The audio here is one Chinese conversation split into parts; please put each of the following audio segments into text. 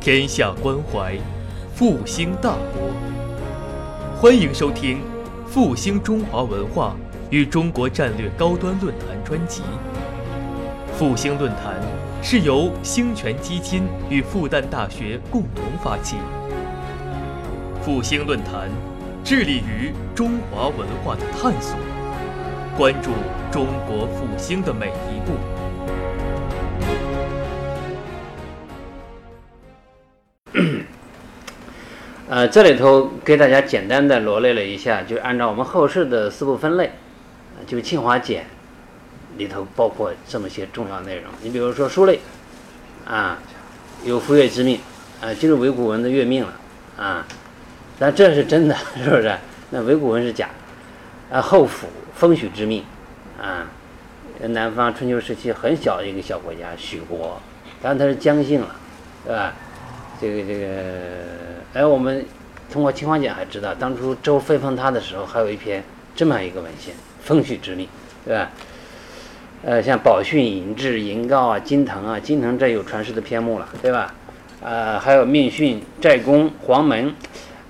天下关怀，复兴大国。欢迎收听《复兴中华文化与中国战略高端论坛》专辑。复兴论坛是由兴泉基金与复旦大学共同发起。复兴论坛致力于中华文化的探索，关注中国复兴的每一步。呃，这里头给大家简单的罗列了一下，就按照我们后世的四部分类，呃就《清华简》里头包括这么些重要内容。你比如说书类，啊，有傅说之命，啊，就是伪古文的月命了，啊，但这是真的，是不是？那伪古文是假的。啊，后府风许之命，啊，南方春秋时期很小的一个小国家许国，当然它是姜姓了，对吧？这个这个，哎，我们通过《清华简》还知道，当初周分封他的时候，还有一篇这么一个文献《风许之命》，对吧？呃，像宝训、尹志、银告啊、金腾啊，金腾这有传世的篇目了，对吧？呃，还有命训、寨公、黄门，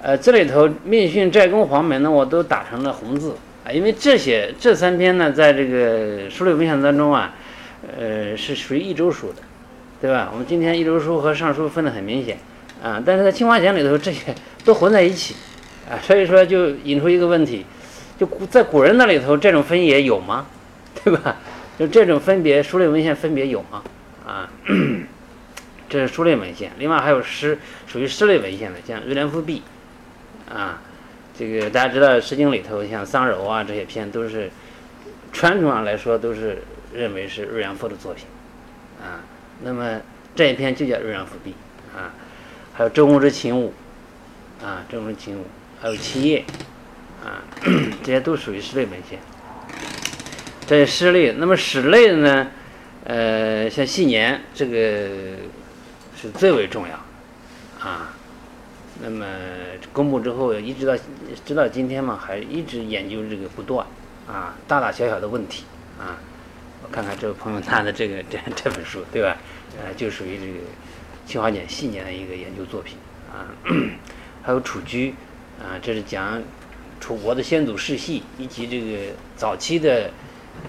呃，这里头命训、寨公、黄门呢，我都打成了红字啊，因为这些这三篇呢，在这个书类文献当中啊，呃，是属于一周书的。对吧？我们今天一周书和尚书分得很明显，啊，但是在《清华简》里头这些都混在一起，啊，所以说就引出一个问题，就在古人那里头这种分野有吗？对吧？就这种分别书类文献分别有吗？啊，这是书类文献。另外还有诗，属于诗类文献的，像《瑞良赋壁》，啊，这个大家知道《诗经》里头像桑柔啊这些篇都是传统上来说都是认为是瑞良赋的作品，啊。那么这一篇就叫《瑞阳赋壁》啊，还有《周公之勤武》啊，《周公之勤武》，还有《七业》啊，这些都属于诗类文献。这些诗类，那么史类的呢？呃，像《细年》这个是最为重要啊。那么公布之后，一直到直到今天嘛，还一直研究这个不断啊，大大小小的问题啊。看看这位朋友拿的这个这 这本书，对吧？呃，就属于这个清华简系年的一个研究作品啊。还有楚居啊，这是讲楚国的先祖世系以及这个早期的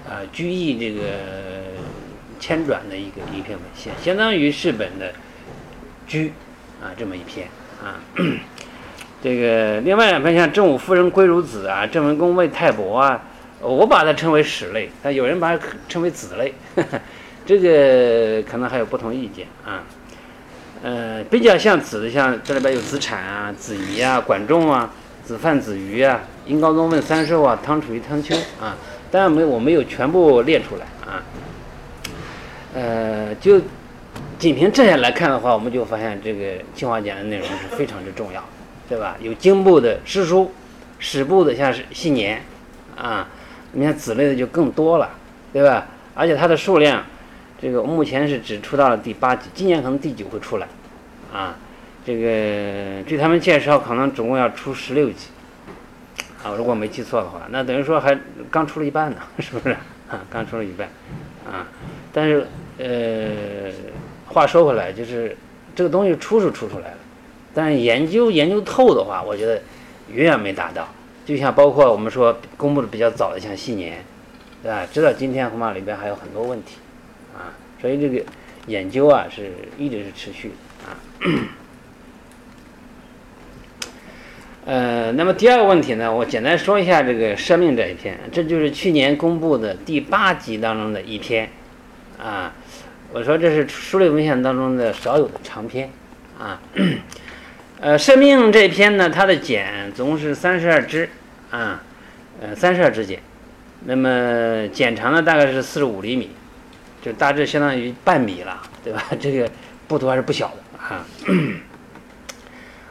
啊居易这个迁转的一个一篇文献，相当于是本的居啊这么一篇啊。这个另外两篇像郑武夫人归如子啊，郑文公为太伯啊。我把它称为史类，但有人把它称为子类，这个可能还有不同意见啊。呃，比较像子的，像这里边有子产啊、子仪啊、管仲啊、子范、子瑜啊、殷高宗问三寿啊、汤楚于汤丘啊，当然没我没有全部列出来啊。呃，就仅凭这些来看的话，我们就发现这个清华简的内容是非常之重要，对吧？有经部的诗书，史部的像是细年啊。你看子类的就更多了，对吧？而且它的数量，这个目前是只出到了第八集，今年可能第九会出来，啊，这个据他们介绍，可能总共要出十六集，啊，如果没记错的话，那等于说还刚出了一半呢，是不是？啊，刚出了一半，啊，但是呃，话说回来，就是这个东西出是出出来了，但是研究研究透的话，我觉得远远没达到。就像包括我们说公布的比较早的像细年，对吧？直到今天恐怕里边还有很多问题，啊，所以这个研究啊是一直是持续的啊。呃，那么第二个问题呢，我简单说一下这个生命这一篇，这就是去年公布的第八集当中的一篇，啊，我说这是书类文献当中的少有的长篇，啊。呃，生命这篇呢，它的简总共是三十二支，啊，呃，三十二支简，那么简长呢大概是四十五厘米，就大致相当于半米了，对吧？这个部头还是不小的啊，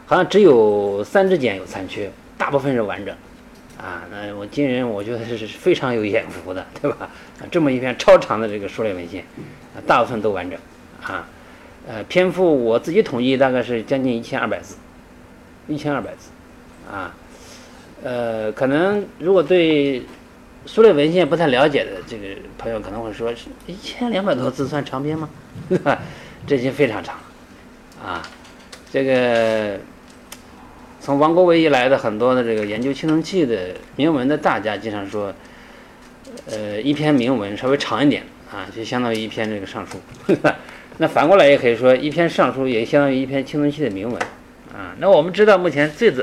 好像只有三支简有残缺，大部分是完整，啊，那我今人我觉得是非常有眼福的，对吧？啊 这么一篇超长的这个书类文献，啊，大部分都完整，啊。呃，篇幅我自己统计大概是将近一千二百字，一千二百字，啊，呃，可能如果对书类文献不太了解的这个朋友可能会说，一千两百多字算长篇吗哈？这已经非常长了，啊，这个从王国维以来的很多的这个研究青铜器的铭文的大家，经常说，呃，一篇铭文稍微长一点啊，就相当于一篇这个尚书。那反过来也可以说，一篇尚书也相当于一篇青铜器的铭文啊。那我们知道，目前最最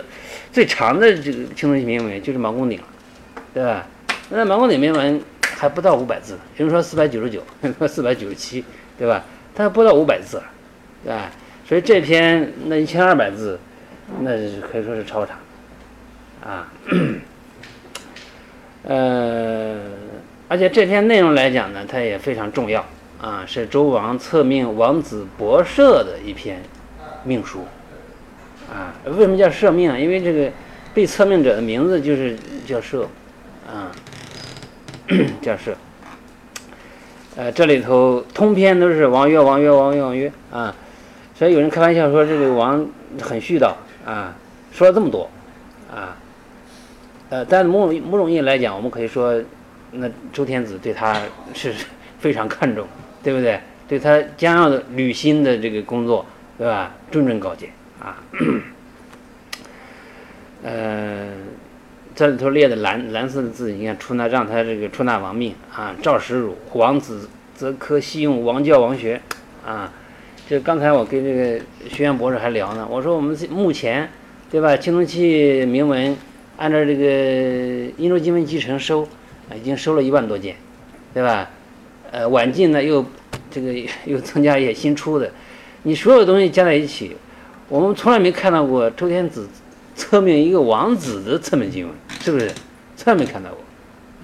最长的这个青铜器铭文就是毛公鼎了，对吧？那毛公鼎铭文还不到五百字，有人说四百九十九，说四百九十七，对吧？它不到五百字，对吧？所以这篇那一千二百字，那可以说是超长啊。呃，而且这篇内容来讲呢，它也非常重要。啊，是周王册命王子伯社的一篇命书。啊，为什么叫社命啊？因为这个被册命者的名字就是叫社，啊，叫社。呃，这里头通篇都是王曰王曰王曰王曰啊，所以有人开玩笑说这个王很絮叨啊，说了这么多啊。呃，但某种某种意义来讲，我们可以说，那周天子对他是 非常看重。对不对？对他将要的履新的这个工作，对吧？谆谆告诫啊。呃，这里头列的蓝蓝色的字，你看出纳让他这个出纳王命啊。赵石汝王子则可悉用王教王学啊。就刚才我跟这个学院博士还聊呢，我说我们目前对吧？青铜器铭文按照这个殷周金文集成收，已经收了一万多件，对吧？呃，晚近呢又这个又增加一些新出的，你所有东西加在一起，我们从来没看到过周天子册命一个王子的册命经文，是不是？从来没看到过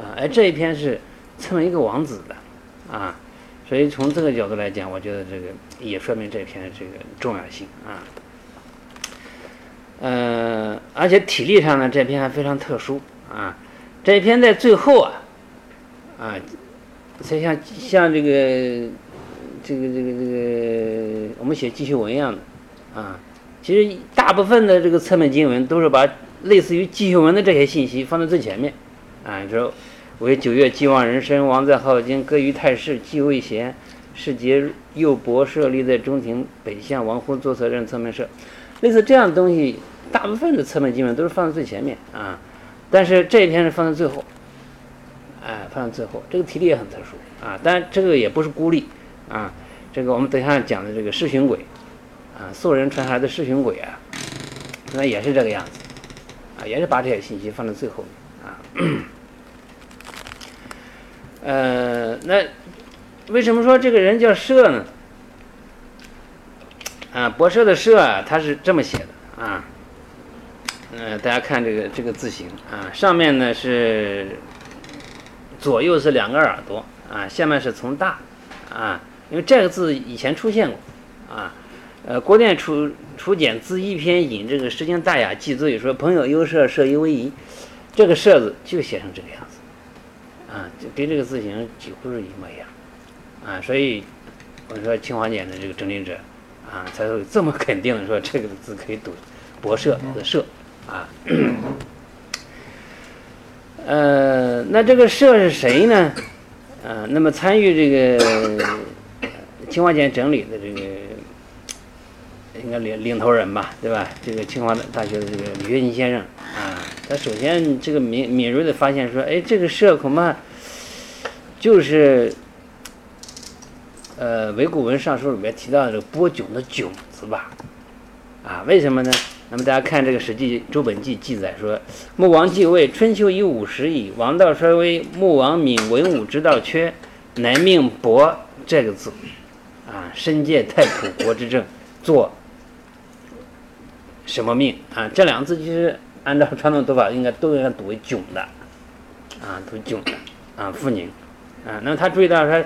啊！而这一篇是册命一个王子的啊，所以从这个角度来讲，我觉得这个也说明这篇这个重要性啊。呃，而且体力上呢，这篇还非常特殊啊，这篇在最后啊啊。才像像这个这个这个这个我们写记叙文一样的啊，其实大部分的这个侧面经文都是把类似于记叙文的这些信息放在最前面啊，说为九月既望人生，王在镐京，歌于太师，既未贤，世节右伯设立在中庭北向，王乎作侧任侧面社，类似这样的东西，大部分的侧面经文都是放在最前面啊，但是这一篇是放在最后。哎，放在最后，这个题例也很特殊啊，但这个也不是孤立啊。这个我们等一下讲的这个世巡鬼啊，素人传下来的世巡鬼啊，那也是这个样子啊，也是把这些信息放在最后面啊。呃，那为什么说这个人叫社呢？啊，博社的社啊，他是这么写的啊。嗯，大家看这个这个字形啊，上面呢是。左右是两个耳朵啊，下面是从大啊，因为这个字以前出现过啊。呃，郭店楚楚简字一篇引这个《诗经大雅》记罪，说朋友优舍，舍犹为宜，这个舍字就写成这个样子啊，就跟这个字形几乎是一模一样啊。所以我说清华简的这个整理者啊，才会这么肯定的说这个字可以读博舍的舍啊。呃，那这个社是谁呢？呃，那么参与这个清华简整理的这个应该领领头人吧，对吧？这个清华大学的这个李学勤先生啊，他首先这个敏敏锐的发现说，哎，这个社恐怕就是呃《伪古文尚书》里面提到的这个播迥的囧字吧？啊，为什么呢？那么大家看这个《史记·周本纪》记载说，穆王继位，春秋已五十矣，王道衰微，穆王敏文武之道缺，乃命伯这个字，啊，身借太仆国之政，做什么命啊？这两个字其实按照传统读法，应该都应该读为囧的，啊，读囧的，啊，复宁，啊，那么他注意到说，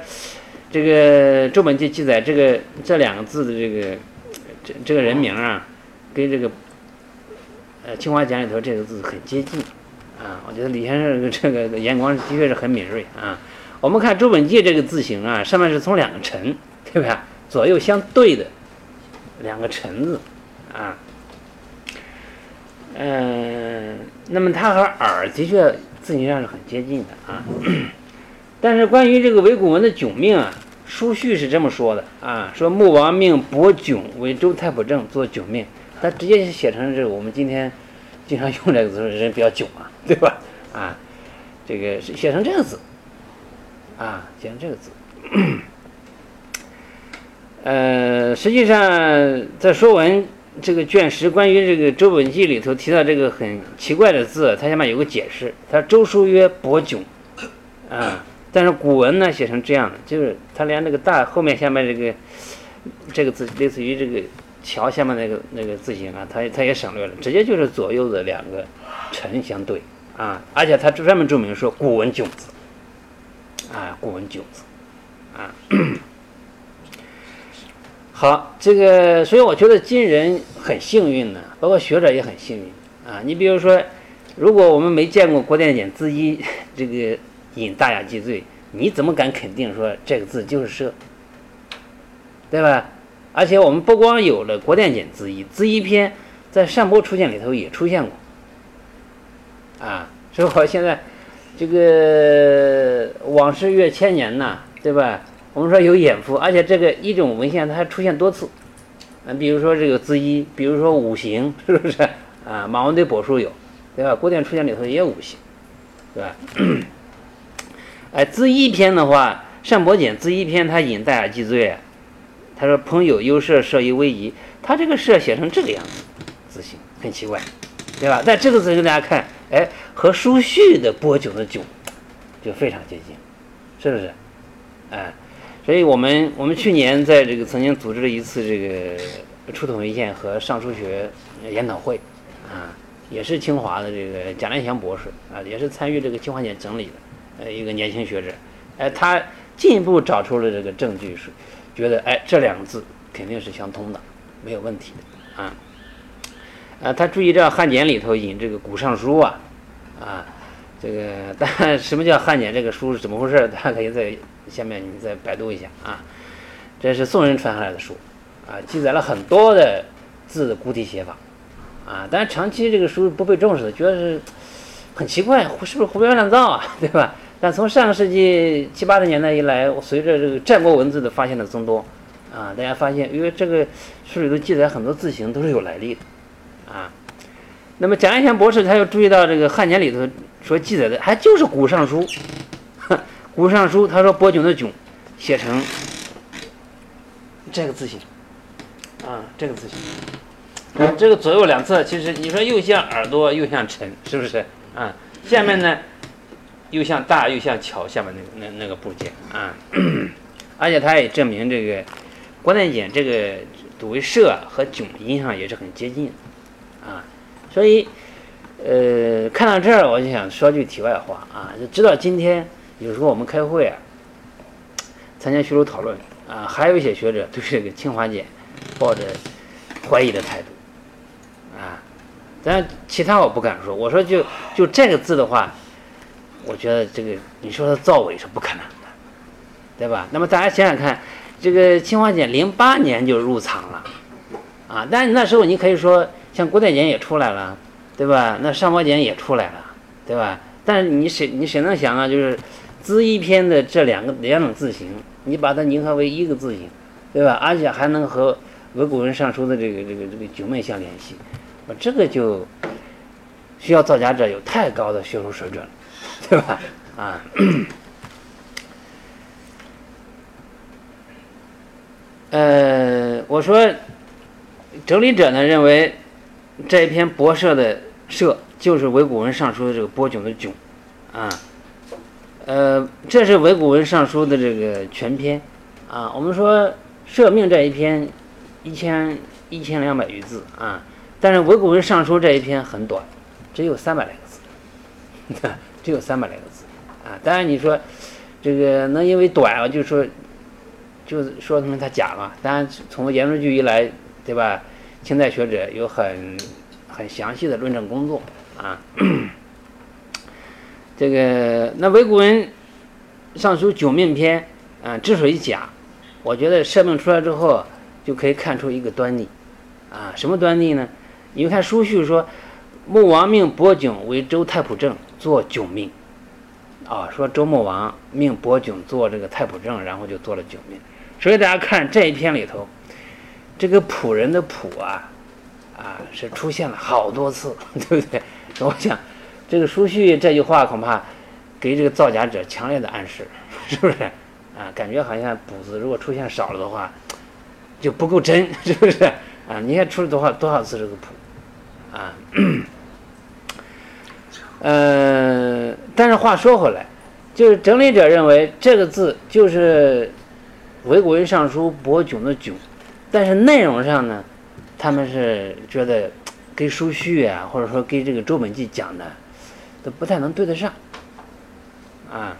这个《周本纪》记载这个这两个字的这个这这个人名啊，跟这个。呃，清华简里头这个字很接近，啊，我觉得李先生这个眼光的确是很敏锐啊。我们看周本纪这个字形啊，上面是从两个辰，对吧？左右相对的两个辰字，啊，嗯，那么它和耳的确字形上是很接近的啊。但是关于这个伪古文的迥命啊，书序是这么说的啊，说穆王命伯囧为周太仆正做囧命，他直接写成这我们今天经常用这个字，人比较囧啊，对吧？啊，这个写成这个字，啊，写成这个字。呃，实际上在《说文》这个卷十关于这个《周本纪》里头提到这个很奇怪的字，它下面有个解释，它周书曰伯囧，啊。但是古文呢写成这样的，就是他连那个大后面下面这个这个字，类似于这个桥下面那个那个字形啊，他他也省略了，直接就是左右的两个臣相对啊，而且他专门注明说古文囧字啊，古文囧字啊。好，这个所以我觉得今人很幸运呢，包括学者也很幸运啊。你比如说，如果我们没见过郭店简字一这个。引大雅记罪，你怎么敢肯定说这个字就是“射”，对吧？而且我们不光有了《国典简字义》，字义篇在上波出现里头也出现过，啊，所以我现在这个往事越千年呐，对吧？我们说有眼福，而且这个一种文献它还出现多次，嗯，比如说这个字一，比如说五行，是不是？啊，马王堆帛书有，对吧？国典出现里头也有五行，对吧？哎，字一篇的话，单伯简字一篇，它引大雅记罪，他说朋友优设设于威仪，他这个设写成这个样子，字形很奇怪，对吧？但这个字给大家看，哎，和书序的波囧的囧就非常接近，是不是？哎，所以我们我们去年在这个曾经组织了一次这个出土文献和尚书学研讨会，啊，也是清华的这个贾连祥博士啊，也是参与这个清华简整理的。呃，一个年轻学者，哎，他进一步找出了这个证据，是觉得哎，这两个字肯定是相通的，没有问题的啊。呃，他注意这汉简里头引这个古尚书啊，啊，这个 但什么叫汉简这个书是怎么回事？大家可以在下面你再百度一下啊。这是宋人传下来的书啊，记载了很多的字的古体写法啊，但是长期这个书不被重视，觉得是很奇怪，是不是胡编乱造啊？对吧？但从上个世纪七八十年代以来，随着这个战国文字的发现的增多，啊，大家发现，因为这个书里头记载很多字形都是有来历的，啊，那么贾元祥博士他又注意到这个汉简里头所记载的还就是古尚书，古尚书他说伯囧的囧写成这个字形，啊，这个字形，这个左右两侧其实你说又像耳朵又像臣，是不是啊？下面呢？又像大又像桥下面那那那个部件啊，而且它也证明这个郭店简这个读为射和囧音上也是很接近啊，所以呃看到这儿我就想说句题外话啊，就知道今天有时候我们开会啊，参加学术讨论啊，还有一些学者对这个清华简抱着怀疑的态度啊，但其他我不敢说，我说就就这个字的话。我觉得这个你说它造伪是不可能的，对吧？那么大家想想看，这个清华简零八年就入藏了，啊，但是那时候你可以说像古代简也出来了，对吧？那上博简也出来了，对吧？但是你谁你谁能想啊？就是字一篇的这两个两种字形，你把它凝合为一个字形，对吧？而且还能和文古人上书的这个这个这个九妹相联系，这个就需要造假者有太高的学术水准了。对吧？啊，呃，我说，整理者呢认为这一篇博社的社就是韦古文上书的这个播囧的囧，啊，呃，这是韦古文上书的这个全篇，啊，我们说社命这一篇一千一千两百余字啊，但是韦古文上书这一篇很短，只有三百来个字。只有三百来个字，啊，当然你说这个能因为短啊，就说就是说他们他假嘛？当然从言论句一来，对吧？清代学者有很很详细的论证工作啊。这个那韦古文上书九命篇啊，之所以假，我觉得设命出来之后就可以看出一个端倪啊，什么端倪呢？你看书序说穆王命伯景为周太仆正。做九命，啊，说周穆王命伯囧做这个太仆正，然后就做了九命。所以大家看这一篇里头，这个仆人的仆啊，啊是出现了好多次，对不对？我想这个叔旭这句话恐怕给这个造假者强烈的暗示，是不是？啊，感觉好像“补”字如果出现少了的话，就不够真，是不是？啊，你看出了多少多少次这个“仆”，啊，呃，但是话说回来，就是整理者认为这个字就是韦国文尚书伯炯的“炯”，但是内容上呢，他们是觉得跟书序啊，或者说跟这个周本纪讲的都不太能对得上，啊。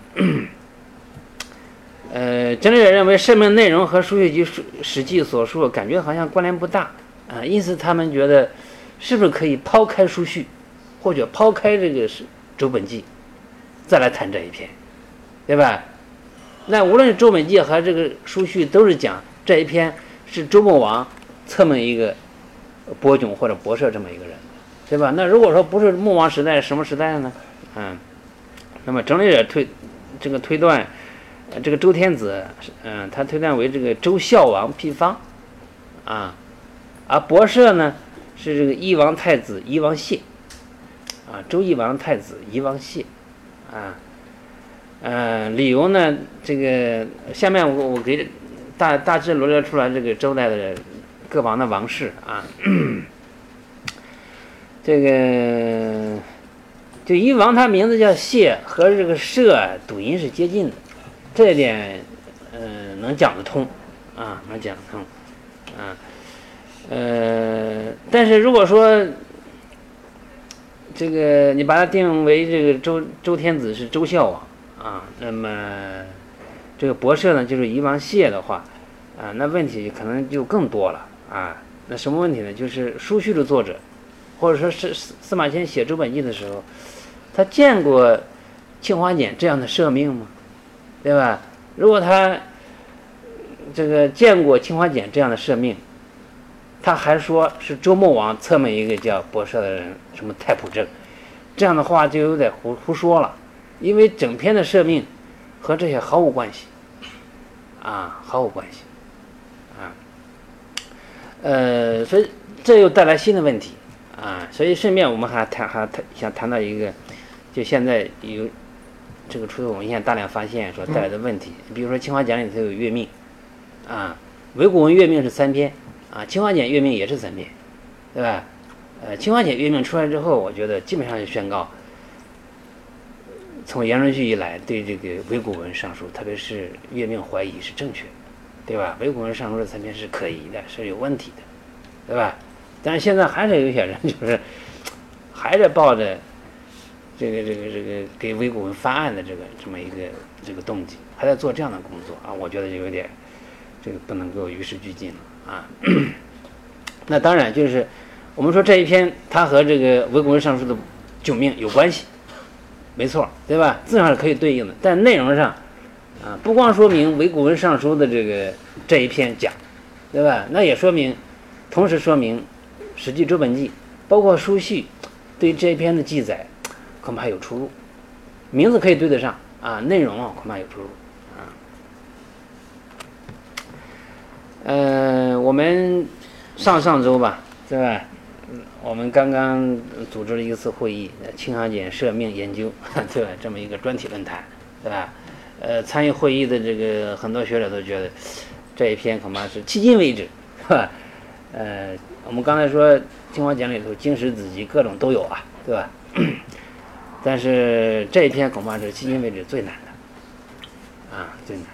呃，整理者认为，圣命内容和《书序集》《史记》所述感觉好像关联不大啊，因此他们觉得，是不是可以抛开书序，或者抛开这个是周本纪，再来谈这一篇，对吧？那无论是周本纪和这个书序，都是讲这一篇是周穆王册命一个伯囧或者伯奢这么一个人，对吧？那如果说不是穆王时代，什么时代呢？嗯，那么整理者推这个推断。这个周天子，嗯，他推断为这个周孝王辟方，啊，而博士呢是这个夷王太子夷王谢，啊，周夷王太子夷王谢，啊，呃，理由呢，这个下面我我给大大致罗列出来这个周代的各王的王室啊，这个就夷王他名字叫谢，和这个社读音是接近的。这一点，嗯，能讲得通，啊，能讲得通，啊，呃，但是如果说这个你把它定为这个周周天子是周孝王啊，那么这个博士呢就是夷王谢的话，啊，那问题可能就更多了啊。那什么问题呢？就是书序的作者，或者说是司马迁写周本纪的时候，他见过青花简这样的赦命吗？对吧？如果他这个见过青花简这样的赦命，他还说是周穆王册命一个叫博奢的人，什么太仆正，这样的话就有点胡胡说了，因为整篇的赦命和这些毫无关系，啊，毫无关系，啊，呃，所以这又带来新的问题，啊，所以顺便我们还谈还谈想谈到一个，就现在有。这个出土文献大量发现所带来的问题，比如说《清华简》里头有月命，啊，韦古文月命是三篇，啊，《清华简》月命也是三篇，对吧？呃，《清华简》月命出来之后，我觉得基本上就宣告，从严顺序以来对这个韦古文上书，特别是月命怀疑是正确的，对吧？韦古文上书这三篇是可疑的，是有问题的，对吧？但是现在还是有些人 就是还是抱着。这个这个这个给韦古文翻案的这个这么一个这个动机，还在做这样的工作啊，我觉得就有点这个不能够与时俱进了啊。那当然就是我们说这一篇它和这个微古文上书的九命有关系，没错，对吧？字上是可以对应的，但内容上啊，不光说明微古文上书的这个这一篇讲，对吧？那也说明，同时说明《史记》周本纪包括书序对这一篇的记载。恐怕有出入，名字可以对得上啊，内容啊恐怕有出入呃，我们上上周吧，对吧？我们刚刚组织了一次会议，青花简赦命研究，对吧？这么一个专题论坛，对吧？呃，参与会议的这个很多学者都觉得这一篇恐怕是迄今为止，是吧？呃，我们刚才说青花简里头经史子集各种都有啊，对吧？但是这一篇恐怕是迄今为止最难的，啊，最难，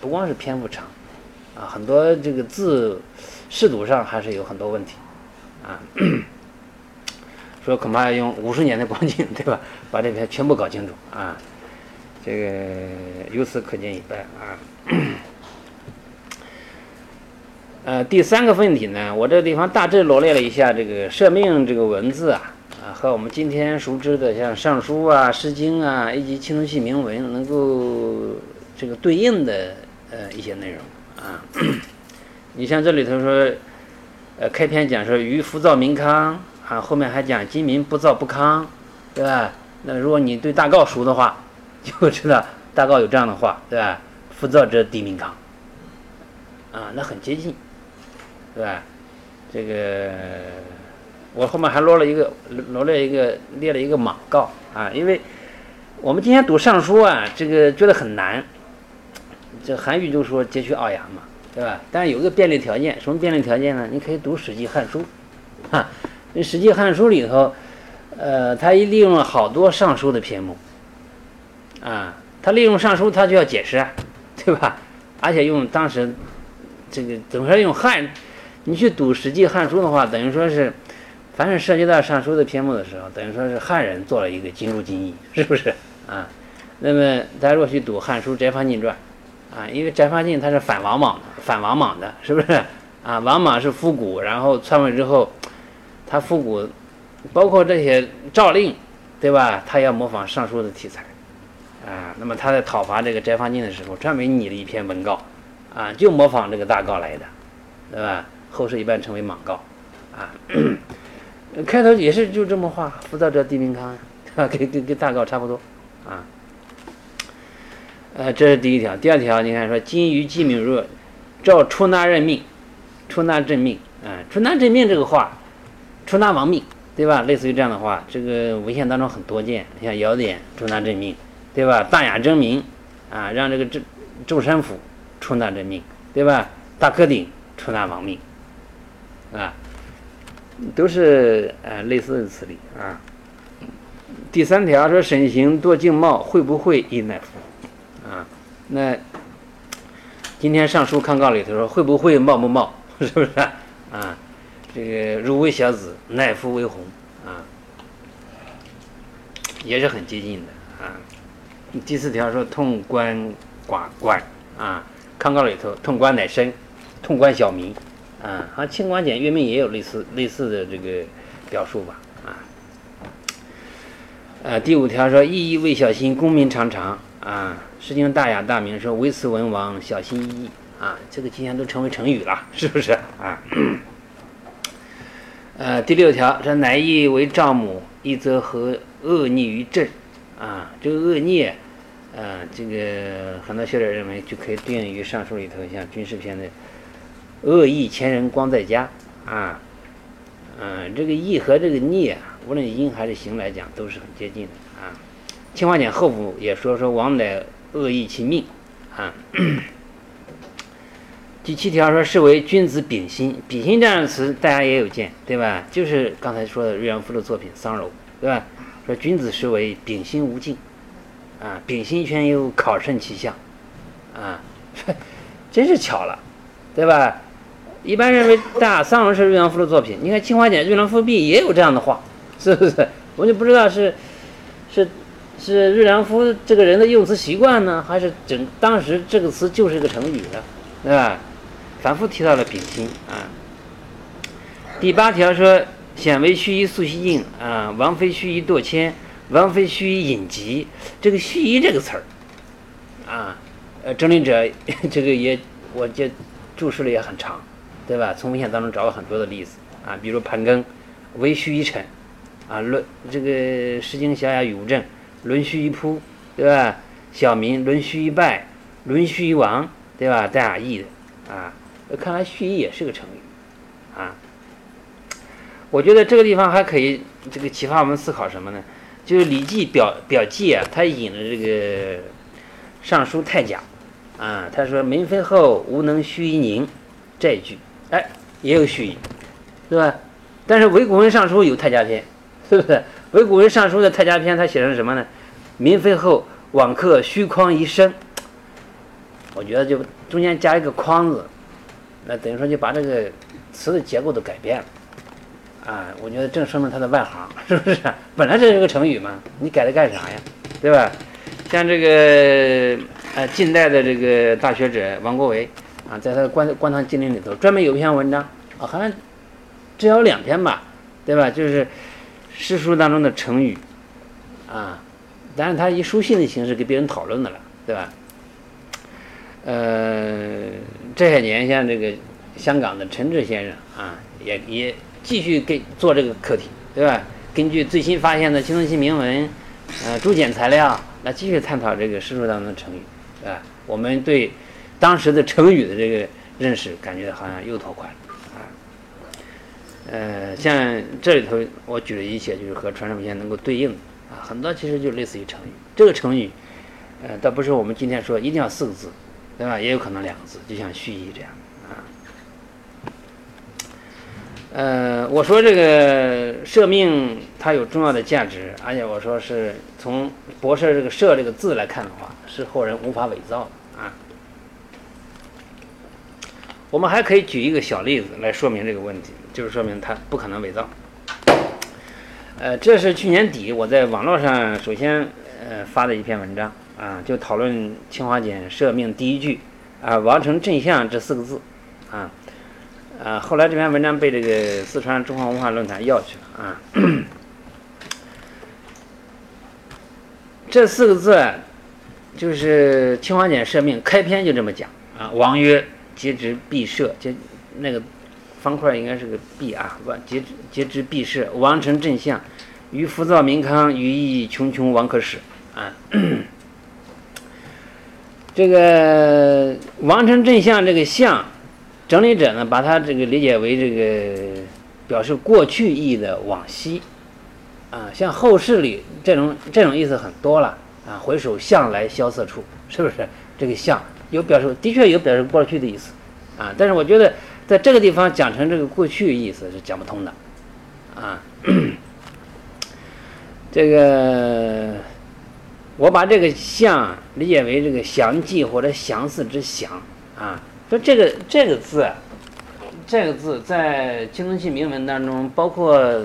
不光是篇幅长，啊，很多这个字释读上还是有很多问题，啊，说恐怕要用五十年的光景，对吧？把这篇全部搞清楚啊，这个由此可见一斑啊。呃，第三个问题呢，我这个地方大致罗列了一下这个赦命这个文字啊。啊，和我们今天熟知的像《尚书》啊、《诗经》啊以及青铜器铭文能够这个对应的呃一些内容啊，你像这里头说，呃，开篇讲说于浮躁民康啊，后面还讲今民不躁不康，对吧？那如果你对大诰熟的话，就知道大概有这样的话，对吧？浮躁者地民康，啊，那很接近，对吧？这个我后面还罗了一个罗了一个列了一个莽告啊，因为我们今天读尚书啊，这个觉得很难。这韩愈就说截取奥牙嘛，对吧？但是有个便利条件，什么便利条件呢？你可以读《史记》《汉书》，哈，《史记》《汉书》里头，呃，他一利用了好多尚书的篇目，啊，他利用尚书，他就要解释，对吧？而且用当时这个怎么说用汉，你去读《史记》《汉书》的话，等于说是，凡是涉及到尚书的篇目的时候，等于说是汉人做了一个尽如尽意，是不是啊？那么大家若去读《汉书·翟方进传》。啊，因为翟方进他是反王莽的，反王莽的，是不是？啊，王莽是复古，然后篡位之后，他复古，包括这些诏令，对吧？他要模仿尚书的题材，啊，那么他在讨伐这个翟方进的时候，专门拟了一篇文告，啊，就模仿这个大告来的，对吧？后世一般称为莽告，啊，开头也是就这么画，浮躁者地名康，啊，跟跟跟大告差不多，啊。呃，这是第一条。第二条，你看说，金鱼季敏若，照出纳任命，出纳朕命，啊，出纳朕命这个话，出纳王命，对吧？类似于这样的话，这个文献当中很多见。像尧典出纳朕命，对吧？大雅真名，啊，让这个周周山府出纳朕命，对吧？大科鼎出纳王命，啊，都是呃类似的词例啊。第三条说，审行多静貌，会不会亦乃夫？那今天上书看告里头说会不会冒不冒，是不是啊？这个汝为小子，乃夫为红啊，也是很接近的啊。第四条说痛官寡官啊，看告里头痛官乃身，痛官小民啊。好像清官简月命也有类似类似的这个表述吧啊。呃，第五条说意义未小心，功名长长啊。《诗经》大雅大明说：“唯此文王小心翼翼啊，这个今天都成为成语了，是不是啊？” 呃，第六条说：“乃义为丈母，一则和恶逆于朕啊。”这个恶逆，呃，这个很多学者认为就可以对应于上述里头像军事篇的“恶意前人光在家”啊。嗯，这个义和这个逆啊，无论音还是形来讲，都是很接近的啊。清华简后补也说说王乃。恶意其命，啊。第七条说是为君子秉心，秉心这样的词大家也有见，对吧？就是刚才说的瑞阳夫的作品《桑柔》，对吧？说君子是为秉心无尽，啊，秉心全有考胜其象，啊，真是巧了，对吧？一般认为大桑柔是瑞阳夫的作品，你看清华简《瑞阳夫壁》也有这样的话，是不是？我就不知道是是。是日良夫这个人的用词习惯呢，还是整当时这个词就是个成语呢？对吧？反复提到了丙辛啊。第八条说：“显为须臾素兮静啊，王妃须臾堕迁，王妃须臾隐疾。”这个“须臾”这个词儿啊，呃，整理者 这个也，我这注释了也很长，对吧？从文献当中找了很多的例子啊，比如盘庚为须臾臣啊，论这个《诗经·小雅·语无证》。论须一扑，对吧？小民论须一败，论须一亡，对吧？带雅意的啊，看来虚一也是个成语啊。我觉得这个地方还可以这个启发我们思考什么呢？就是《礼记表表记》啊，他引了这个《尚书太甲》啊，他说“民非后，无能虚一宁”这一句，哎，也有虚一，对吧？但是唯古文尚书有太甲篇，是不是？唯古人尚书的太甲篇，他写成什么呢？民非后，往客虚匡一生。我觉得就中间加一个“匡”字，那等于说就把这个词的结构都改变了。啊，我觉得正说明他的外行，是不是？本来这是个成语嘛，你改它干啥呀？对吧？像这个呃，近代的这个大学者王国维啊，在他的《观观堂经典》里头，专门有一篇文章啊，好像只有两篇吧，对吧？就是。诗书当中的成语，啊，但是他以书信的形式给别人讨论的了，对吧？呃，这些年像这个香港的陈志先生啊，也也继续给做这个课题，对吧？根据最新发现的青铜器铭文，呃，竹简材料来继续探讨这个诗书当中的成语，啊，我们对当时的成语的这个认识，感觉好像又拓宽了。呃，像这里头我举了一些，就是和传声文献能够对应的啊，很多其实就类似于成语。这个成语，呃，倒不是我们今天说一定要四个字，对吧？也有可能两个字，就像蓄意这样啊。呃，我说这个舍命它有重要的价值，而且我说是从博士这个“舍”这个字来看的话，是后人无法伪造的啊。我们还可以举一个小例子来说明这个问题，就是说明它不可能伪造。呃，这是去年底我在网络上首先呃发的一篇文章啊，就讨论清华简社命第一句啊“王成正相”这四个字啊。啊，后来这篇文章被这个四川中华文化论坛要去了啊。这四个字，就是清华简社命开篇就这么讲啊。王曰：“节之必社，节那个方块应该是个必啊。王节节之必社，王成正相，于浮躁民康，于义穷穷王可使啊。这个王成正相，这个相。”整理者呢，把它这个理解为这个表示过去意义的往昔，啊，像后世里这种这种意思很多了啊。回首向来萧瑟处，是不是？这个向有表示，的确有表示过去的意思，啊，但是我觉得在这个地方讲成这个过去意思是讲不通的，啊，这个我把这个向理解为这个详记或者详似之详，啊。说这个这个字，这个字在青铜器铭文当中，包括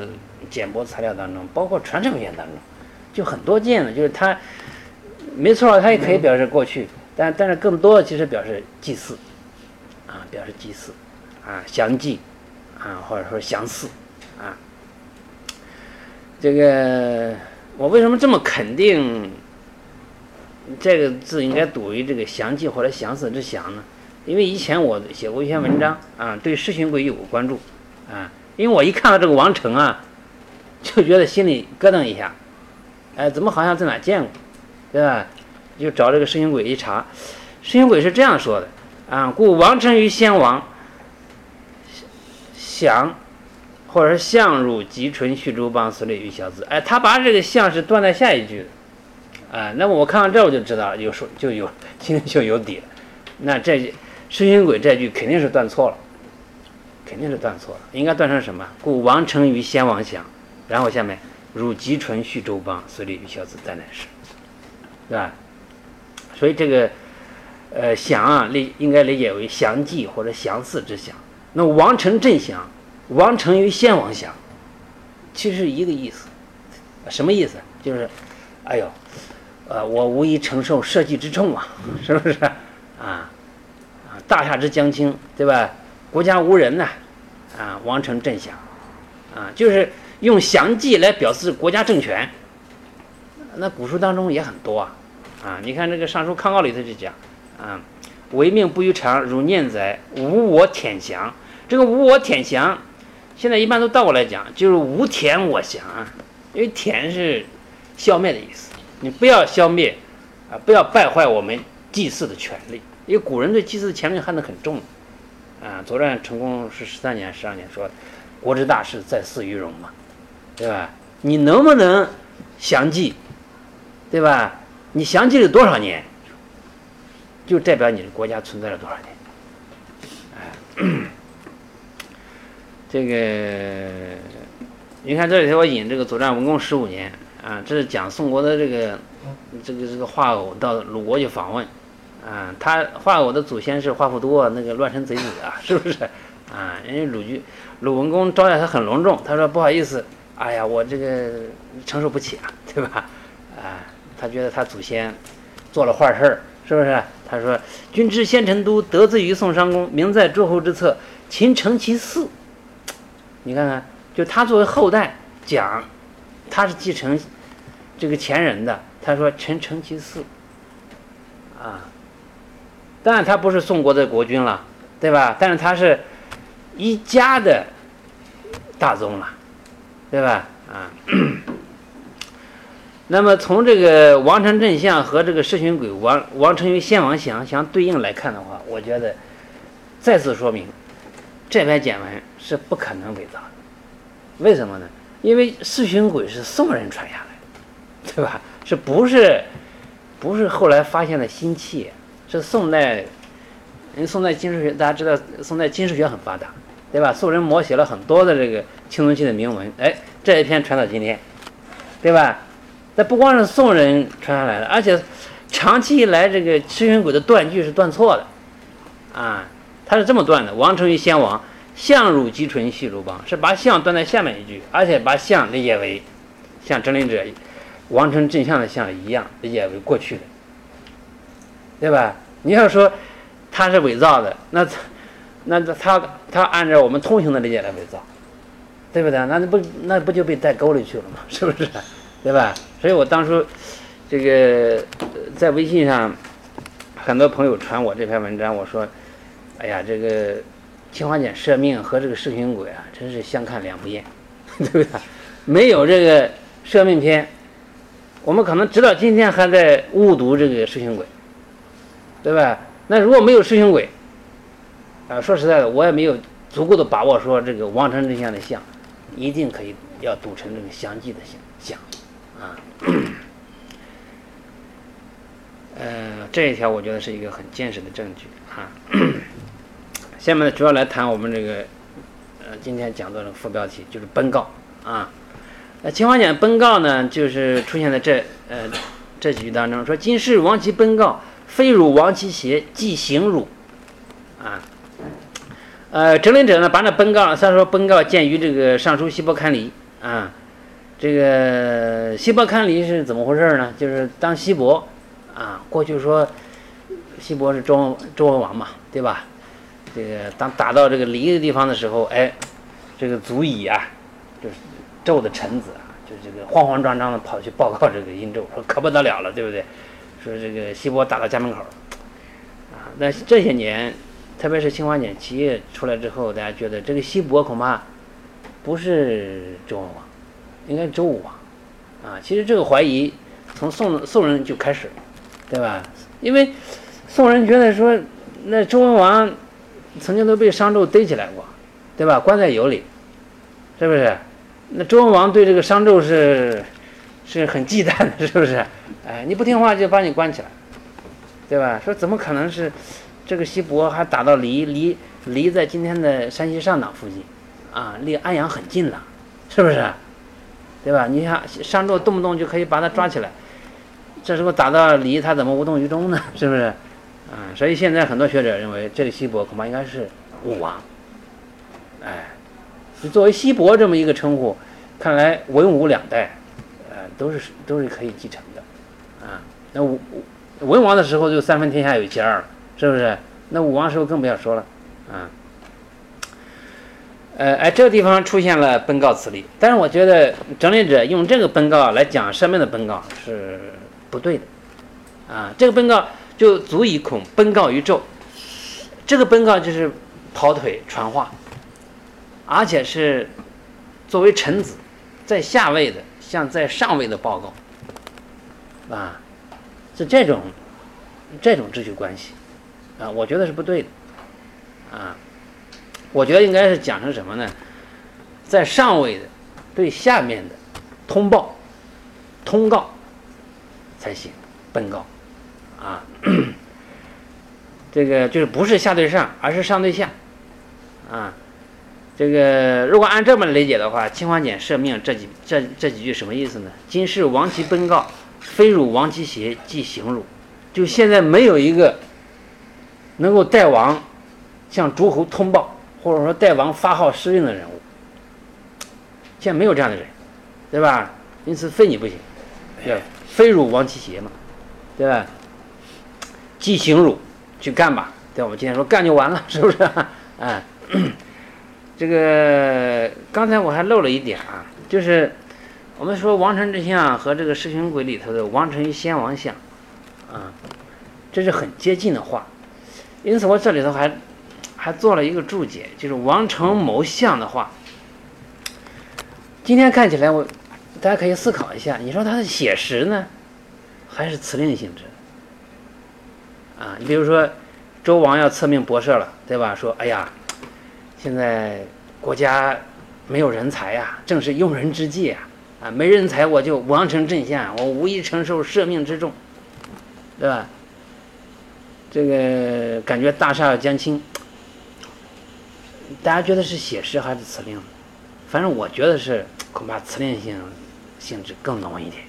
简帛材料当中，包括传承文献当中，就很多见的，就是它，没错，它也可以表示过去，但但是更多的其实表示祭祀，啊，表示祭祀，啊，详记，啊，或者说相似，啊，这个我为什么这么肯定这个字应该读为这个详记或者相似之详呢？因为以前我写过一篇文章啊，对世巡鬼有过关注啊。因为我一看到这个王成啊，就觉得心里咯噔一下，哎，怎么好像在哪见过，对吧？就找这个世巡鬼一查，世巡鬼是这样说的啊：故王成于先王，降，或者是相汝吉淳续诸邦所立于小子。哎，他把这个相是断在下一句的，啊，那么我看到这我就知道有说就有心里就有底了。那这。世行轨这句肯定是断错了，肯定是断错了，应该断成什么？故王成于先王降，然后下面汝吉淳续周邦，遂立于小子，在乃是，对吧？所以这个呃祥啊，理应该理解为祥记或者降祀之祥。那王城镇降，王城于先王降，其实一个意思。什么意思？就是，哎呦，呃，我无以承受社稷之重啊，是不是啊？大夏之将倾，对吧？国家无人呐，啊，王城镇降，啊，就是用降记来表示国家政权。那古书当中也很多啊，啊，你看这个《尚书康诰》里头就讲，啊，唯命不于常，如念哉，无我舔降。这个无我舔降，现在一般都倒过来讲，就是无舔我降，因为舔是消灭的意思，你不要消灭，啊，不要败坏我们祭祀的权利。因为古人对祭祀的权利看得很重，啊，《左传》成功是十三年、十二年说，国之大事在祀于戎嘛，对吧？你能不能详记，对吧？你详记了多少年，就代表你的国家存在了多少年。哎，这个你看这里头我引这个《左传》文公十五年啊，这是讲宋国的这个这个这个华偶到鲁国去访问。啊，他画偶的祖先是华富多，那个乱臣贼子啊，是不是？啊，因为鲁居鲁文公招待他很隆重，他说不好意思，哎呀，我这个承受不起啊，对吧？啊，他觉得他祖先做了坏事儿，是不是？他说：“君之先成都，得自于宋商公，名在诸侯之侧，秦成其嗣。”你看看，就他作为后代讲，他是继承这个前人的，他说臣成其嗣，啊。当然，他不是宋国的国君了，对吧？但是他是一家的大宗了，对吧？啊，那么从这个王城镇像和这个世巡鬼王王城于先王像相对应来看的话，我觉得再次说明这篇简文是不可能伪造的。为什么呢？因为世巡鬼是宋人传下来的，对吧？是不是不是后来发现的新器？是宋代，因为宋代金石学大家知道，宋代金石学很发达，对吧？宋人摹写了很多的这个青铜器的铭文，哎，这一篇传到今天，对吧？那不光是宋人传下来的，而且长期以来这个赤云鬼的断句是断错的，啊，它是这么断的：王成于先王，相汝吉纯系如邦，是把相断在下面一句，而且把相理解为像真灵者王成正相的相一样理解为过去的，对吧？你要说他是伪造的，那那他他按照我们通行的理解来伪造，对不对？那不那不就被带沟里去了吗？是不是？对吧？所以我当初这个在微信上，很多朋友传我这篇文章，我说：“哎呀，这个青花简赦命和这个世巡鬼啊，真是相看两不厌，对不对？没有这个赦命篇，我们可能直到今天还在误读这个世巡鬼，对吧？那如果没有世巡鬼，啊，说实在的，我也没有足够的把握说这个王成真相的相一定可以要读成这个相继的像像。”啊，呃，这一条我觉得是一个很坚实的证据啊。下面呢，主要来谈我们这个呃今天讲座的副标题，就是奔告啊。那秦华简奔告呢，就是出现在这呃这几句当中，说今世王其奔告，非汝王其邪，即行汝啊。呃，整理者呢，把那奔告，虽然说奔告见于这个尚书西伯堪离啊。这个西伯堪离是怎么回事呢？就是当西伯啊，过去说西伯是周周文王嘛，对吧？这个当打到这个离的地方的时候，哎，这个祖乙啊，就是纣的臣子啊，就这个慌慌张张的跑去报告这个殷纣，说可不得了了，对不对？说这个西伯打到家门口啊。那这些年，特别是清华简企业出来之后，大家觉得这个西伯恐怕不是周文王。应该周武王，啊，其实这个怀疑从宋宋人就开始，对吧？因为宋人觉得说，那周文王曾经都被商纣逮起来过，对吧？关在油里，是不是？那周文王对这个商纣是是很忌惮的，是不是？哎，你不听话就把你关起来，对吧？说怎么可能是这个西伯还打到离离离在今天的山西上党附近，啊，离安阳很近了，是不是？对吧？你想商纣动不动就可以把他抓起来，这时候打到离他怎么无动于衷呢？是不是？啊，所以现在很多学者认为这个西伯恐怕应该是武王。哎，作为西伯这么一个称呼，看来文武两代，呃，都是都是可以继承的。啊，那武文王的时候就三分天下有其二了，是不是？那武王时候更不要说了，啊。呃，哎，这个地方出现了奔告词例，但是我觉得整理者用这个奔告来讲生命的奔告是不对的，啊，这个奔告就足以恐奔告于纣，这个奔告就是跑腿传话，而且是作为臣子在下位的向在上位的报告，啊，是这种这种秩序关系，啊，我觉得是不对的，啊。我觉得应该是讲成什么呢？在上位的对下面的通报、通告才行，奔告啊，这个就是不是下对上，而是上对下啊。这个如果按这么理解的话，青花简赦命这几这这几句什么意思呢？今世亡其奔告，非汝亡其邪，即行汝。就现在没有一个能够代王向诸侯通报。或者说代王发号施令的人物，现在没有这样的人，对吧？因此非你不行，对，非汝王其邪嘛，对吧？即行汝去干吧，对我们今天说干就完了，是不是？啊，这个刚才我还漏了一点啊，就是我们说王臣之相和这个世巡鬼里头的王臣与先王相，啊，这是很接近的话，因此我这里头还。还做了一个注解，就是王成谋相的话。今天看起来，我大家可以思考一下，你说他是写实呢，还是辞令性质？啊，你比如说周王要册命博士了，对吧？说，哎呀，现在国家没有人才呀，正是用人之际啊！啊，没人才我就王城镇县，我无意承受社命之重，对吧？这个感觉大厦将倾，大家觉得是写实还是辞令？反正我觉得是 恐怕辞令性性质更浓一点。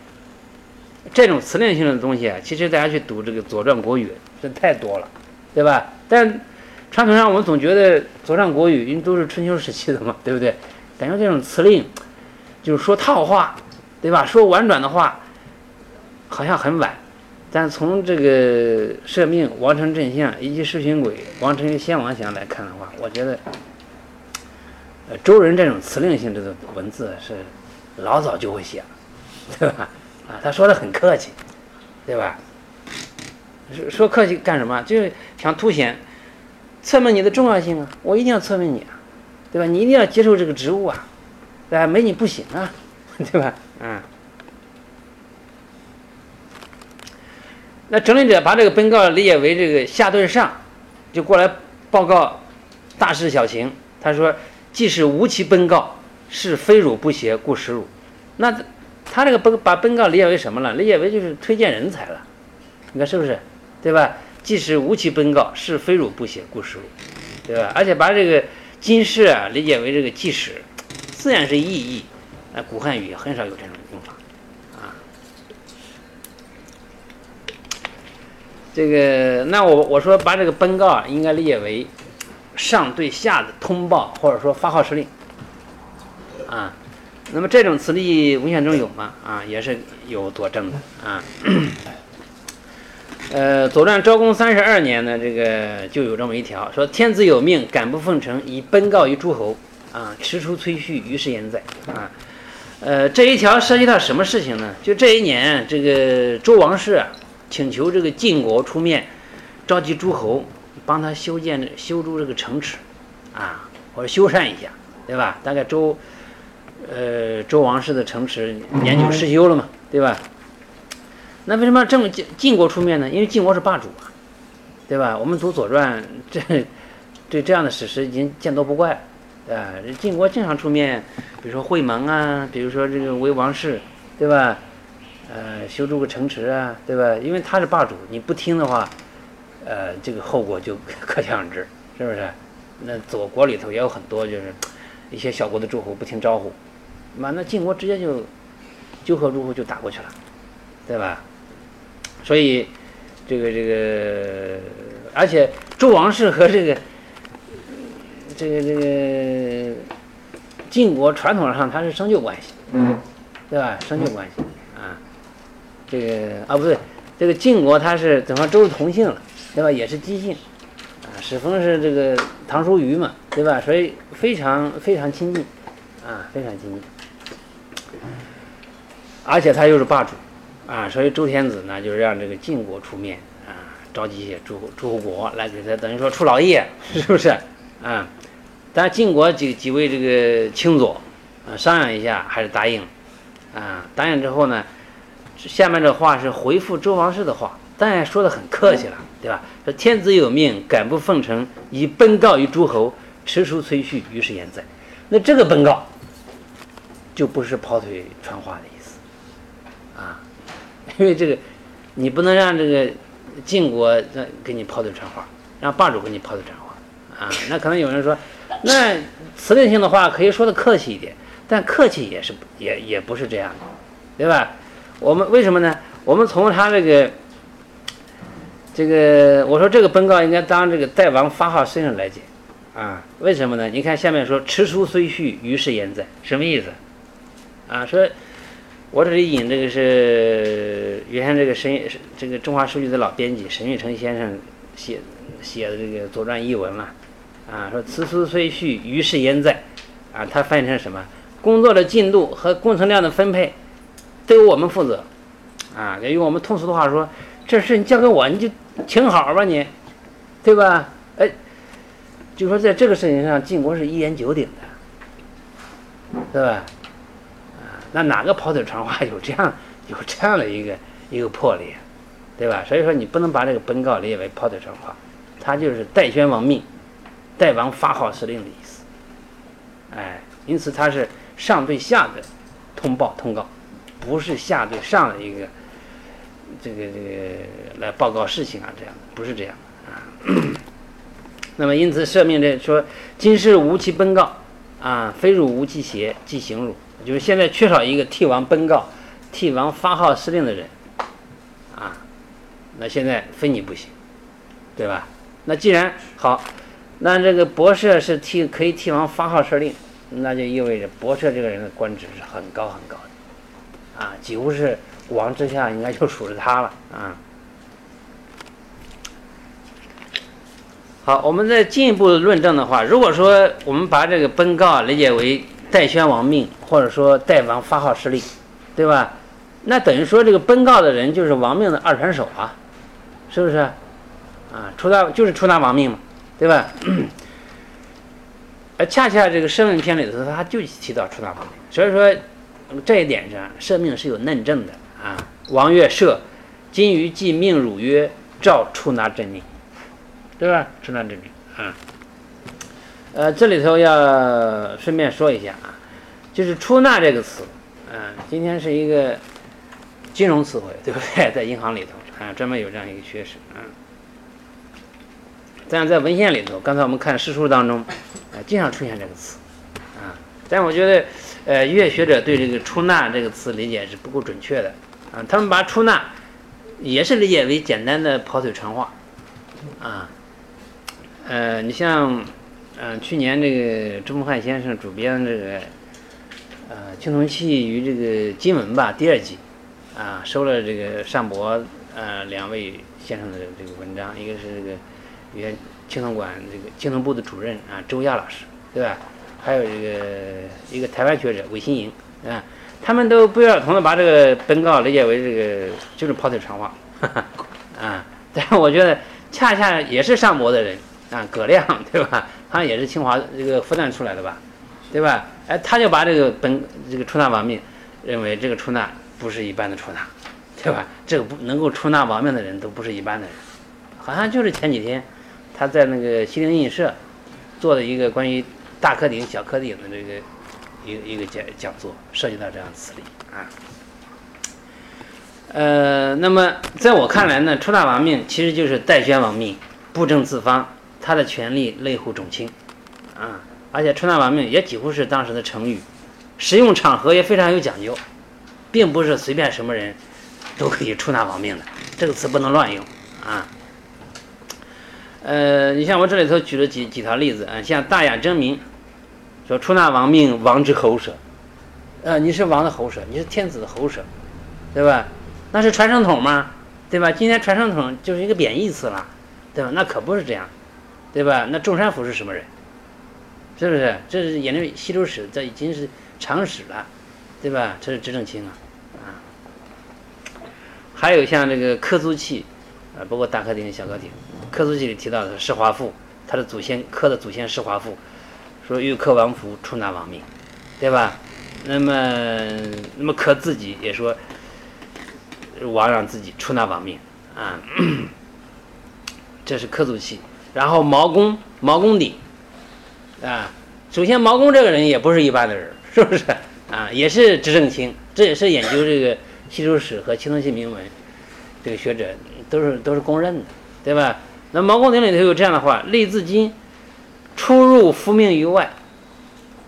这种辞令性的东西啊，其实大家去读这个《左传》《国语》，这太多了，对吧？但传统上我们总觉得《左传》《国语》因为都是春秋时期的嘛，对不对？感觉这种辞令就是说套话，对吧？说婉转的话，好像很晚。但从这个社命、王城镇相以及世巡轨、王城先王相来看的话，我觉得，周人这种辞令性质的文字是老早就会写了，对吧？啊，他说的很客气，对吧？说说客气干什么？就是想凸显测明你的重要性啊！我一定要测明你啊，对吧？你一定要接受这个职务啊，对吧？没你不行啊，对吧？嗯。那整理者把这个本告理解为这个下对上，就过来报告大事小情。他说：“既是无其本告，是非汝不协，故使汝。”那他这个本把本告理解为什么了？理解为就是推荐人才了。你看是不是？对吧？既是无其本告，是非汝不协，故使汝，对吧？而且把这个今世啊理解为这个即使，自然是意义。那古汉语很少有这种用法。啊这个，那我我说把这个本告啊，应该理解为上对下的通报，或者说发号施令啊。那么这种词例文献中有吗？啊，也是有佐证的啊。呃，《左传》昭公三十二年呢，这个就有这么一条，说天子有命，敢不奉承，以奔告于诸侯啊，迟出崔序，于是言在啊。呃，这一条涉及到什么事情呢？就这一年，这个周王室啊。请求这个晋国出面，召集诸侯帮他修建、修筑这个城池，啊，或者修缮一下，对吧？大概周，呃，周王室的城池年久失修了嘛，对吧？那为什么这么晋晋国出面呢？因为晋国是霸主啊，对吧？我们读《左传》，这对这样的史实已经见多不怪，啊，晋国经常出面，比如说会盟啊，比如说这个为王室，对吧？呃，修筑个城池啊，对吧？因为他是霸主，你不听的话，呃，这个后果就 可想而知，是不是？那左国里头也有很多，就是一些小国的诸侯不听招呼，那那晋国直接就纠合诸侯就打过去了，对吧？所以这个这个，而且周王室和这个这个这个晋国传统上它是生旧关系，对吧？生旧关系啊。这个啊不对，这个晋国它是怎么周是同姓了，对吧？也是姬姓，啊，始封是这个唐叔虞嘛，对吧？所以非常非常亲近，啊，非常亲近，而且他又是霸主，啊，所以周天子呢就是让这个晋国出面，啊，召集一些诸侯诸侯国来给他等于说出劳役，是不是？啊，但晋国几几位这个卿佐，啊，商量一下还是答应，啊，答应之后呢？下面这话是回复周王室的话，当然说的很客气了，对吧？说天子有命，敢不奉承，以奔告于诸侯，迟出崔序，于是言在。那这个奔告，就不是跑腿传话的意思，啊，因为这个，你不能让这个晋国给你跑腿传话，让霸主给你跑腿传话，啊，那可能有人说，那辞令性的话可以说的客气一点，但客气也是也也不是这样的，对吧？我们为什么呢？我们从他这个，这个我说这个本告应该当这个代王发号施令来解，啊，为什么呢？你看下面说迟书虽序，于是言在，什么意思？啊，说我这里引这个是原先这个沈这个中华书局的老编辑沈玉成先生写写的这个左传译文了，啊，说迟书虽序，于是言在，啊，他翻译成什么？工作的进度和工程量的分配。都由我们负责，啊，用我们通俗的话说，这事你交给我，你就挺好吧，你，对吧？哎，就说在这个事情上，晋国是一言九鼎的，对吧？啊，那哪个跑腿传话有这样 有这样的一个一个魄力，对吧？所以说你不能把这个本告列为跑腿传话，他就是代宣王命，代王发号施令的意思。哎，因此他是上对下的通报通告，不是下对上的一个这个这个来报告事情啊，这样的不是这样的啊。那么因此赦命这说，今世无其奔告啊，非汝无其邪，即行汝。就是现在缺少一个替王奔告、替王发号施令的人啊，那现在非你不行，对吧？那既然好，那这个博士是替可以替王发号施令，那就意味着博士这个人的官职是很高很高的啊，几乎是王之下应该就属于他了啊。好，我们再进一步论证的话，如果说我们把这个奔告理解为代宣王命，或者说代王发号施令，对吧？那等于说这个奔告的人就是王命的二传手啊，是不是？啊，出纳就是出纳王命嘛，对吧？而恰恰这个《生命篇》里头，他就提到出纳王命，所以说这一点上，赦命是有论证的啊。王曰：“赦，今于既命汝曰，召出纳真令。”对吧？出纳真令啊。呃，这里头要顺便说一下啊，就是“出纳”这个词，嗯，今天是一个金融词汇，对不对？在银行里头啊，专门有这样一个缺失啊。这样在文献里头，刚才我们看诗书当中，啊，经常出现这个词啊。但我觉得，呃，乐学者对这个“出纳”这个词理解是不够准确的啊。他们把“出纳”也是理解为简单的跑腿传话啊。呃，你像，嗯，去年这个周梦汉先生主编这个，呃，《青铜器与这个金文》吧，第二集，啊，收了这个尚博呃两位先生的这个文章，一个是这个原青铜馆这个青铜部的主任啊周亚老师，对吧？还有这个一个台湾学者韦新莹啊，他们都不约而同的把这个本稿理解为这个就是跑腿传话，啊，但是我觉得恰恰也是上博的人。啊，葛亮对吧？他也是清华这个复旦出来的吧，对吧？哎，他就把这个本这个出纳亡命，认为这个出纳不是一般的出纳，对吧？这个不能够出纳亡命的人都不是一般的人，好像就是前几天他在那个西泠印社做的一个关于大科鼎、小科鼎的这个一个一个讲讲座，涉及到这样词理啊。呃，那么在我看来呢，出纳王命其实就是代宣王命，布政自方。他的权力类乎种卿，啊，而且出纳王命也几乎是当时的成语，使用场合也非常有讲究，并不是随便什么人都可以出纳王命的，这个词不能乱用啊。呃，你像我这里头举了几几条例子啊，像大雅真名说出纳亡命，王之喉舌，呃，你是王的喉舌，你是天子的喉舌，对吧？那是传声筒吗？对吧？今天传声筒就是一个贬义词了，对吧？那可不是这样。对吧？那中山府是什么人？是不是？这是研究西周史，这已经是常识了，对吧？这是执政卿啊，啊。还有像这个科苏器，啊，包括大科鼎、小科鼎，科苏器里提到的施华父，他的祖先科的祖先施华父，说欲克王服，出纳王命，对吧？那么，那么克自己也说，王让自己出纳王命啊，这是科租器。然后毛公毛公鼎，啊，首先毛公这个人也不是一般的人，是不是啊？也是执政卿，这也是研究这个西周史和青铜器铭文这个学者都是都是公认的，对吧？那毛公鼎里头有这样的话：立自今，出入复命于外，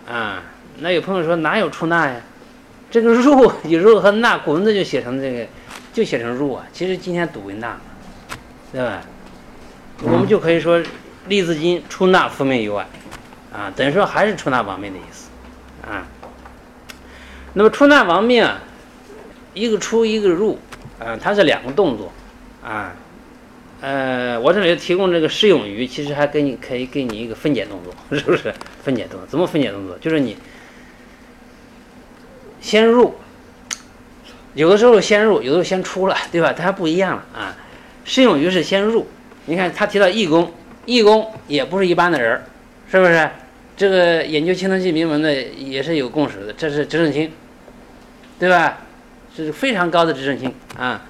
啊，那有朋友说哪有出纳呀？这个入有入和纳，古文字就写成这个，就写成入啊，其实今天读为纳，对吧？我们就可以说，立字金出纳复命于外，啊，等于说还是出纳亡命的意思，啊。那么出纳亡命，一个出一个入，啊，它是两个动作，啊，呃，我这里提供这个释永鱼，其实还给你可以给你一个分解动作，是不是？分解动作怎么分解动作？就是你先入，有的时候先入，有的时候先出了，对吧？它还不一样了啊。释永鱼是先入。你看他提到义工，义工也不是一般的人，是不是？这个研究青铜器铭文的也是有共识的，这是执政卿，对吧？这是非常高的执政性啊。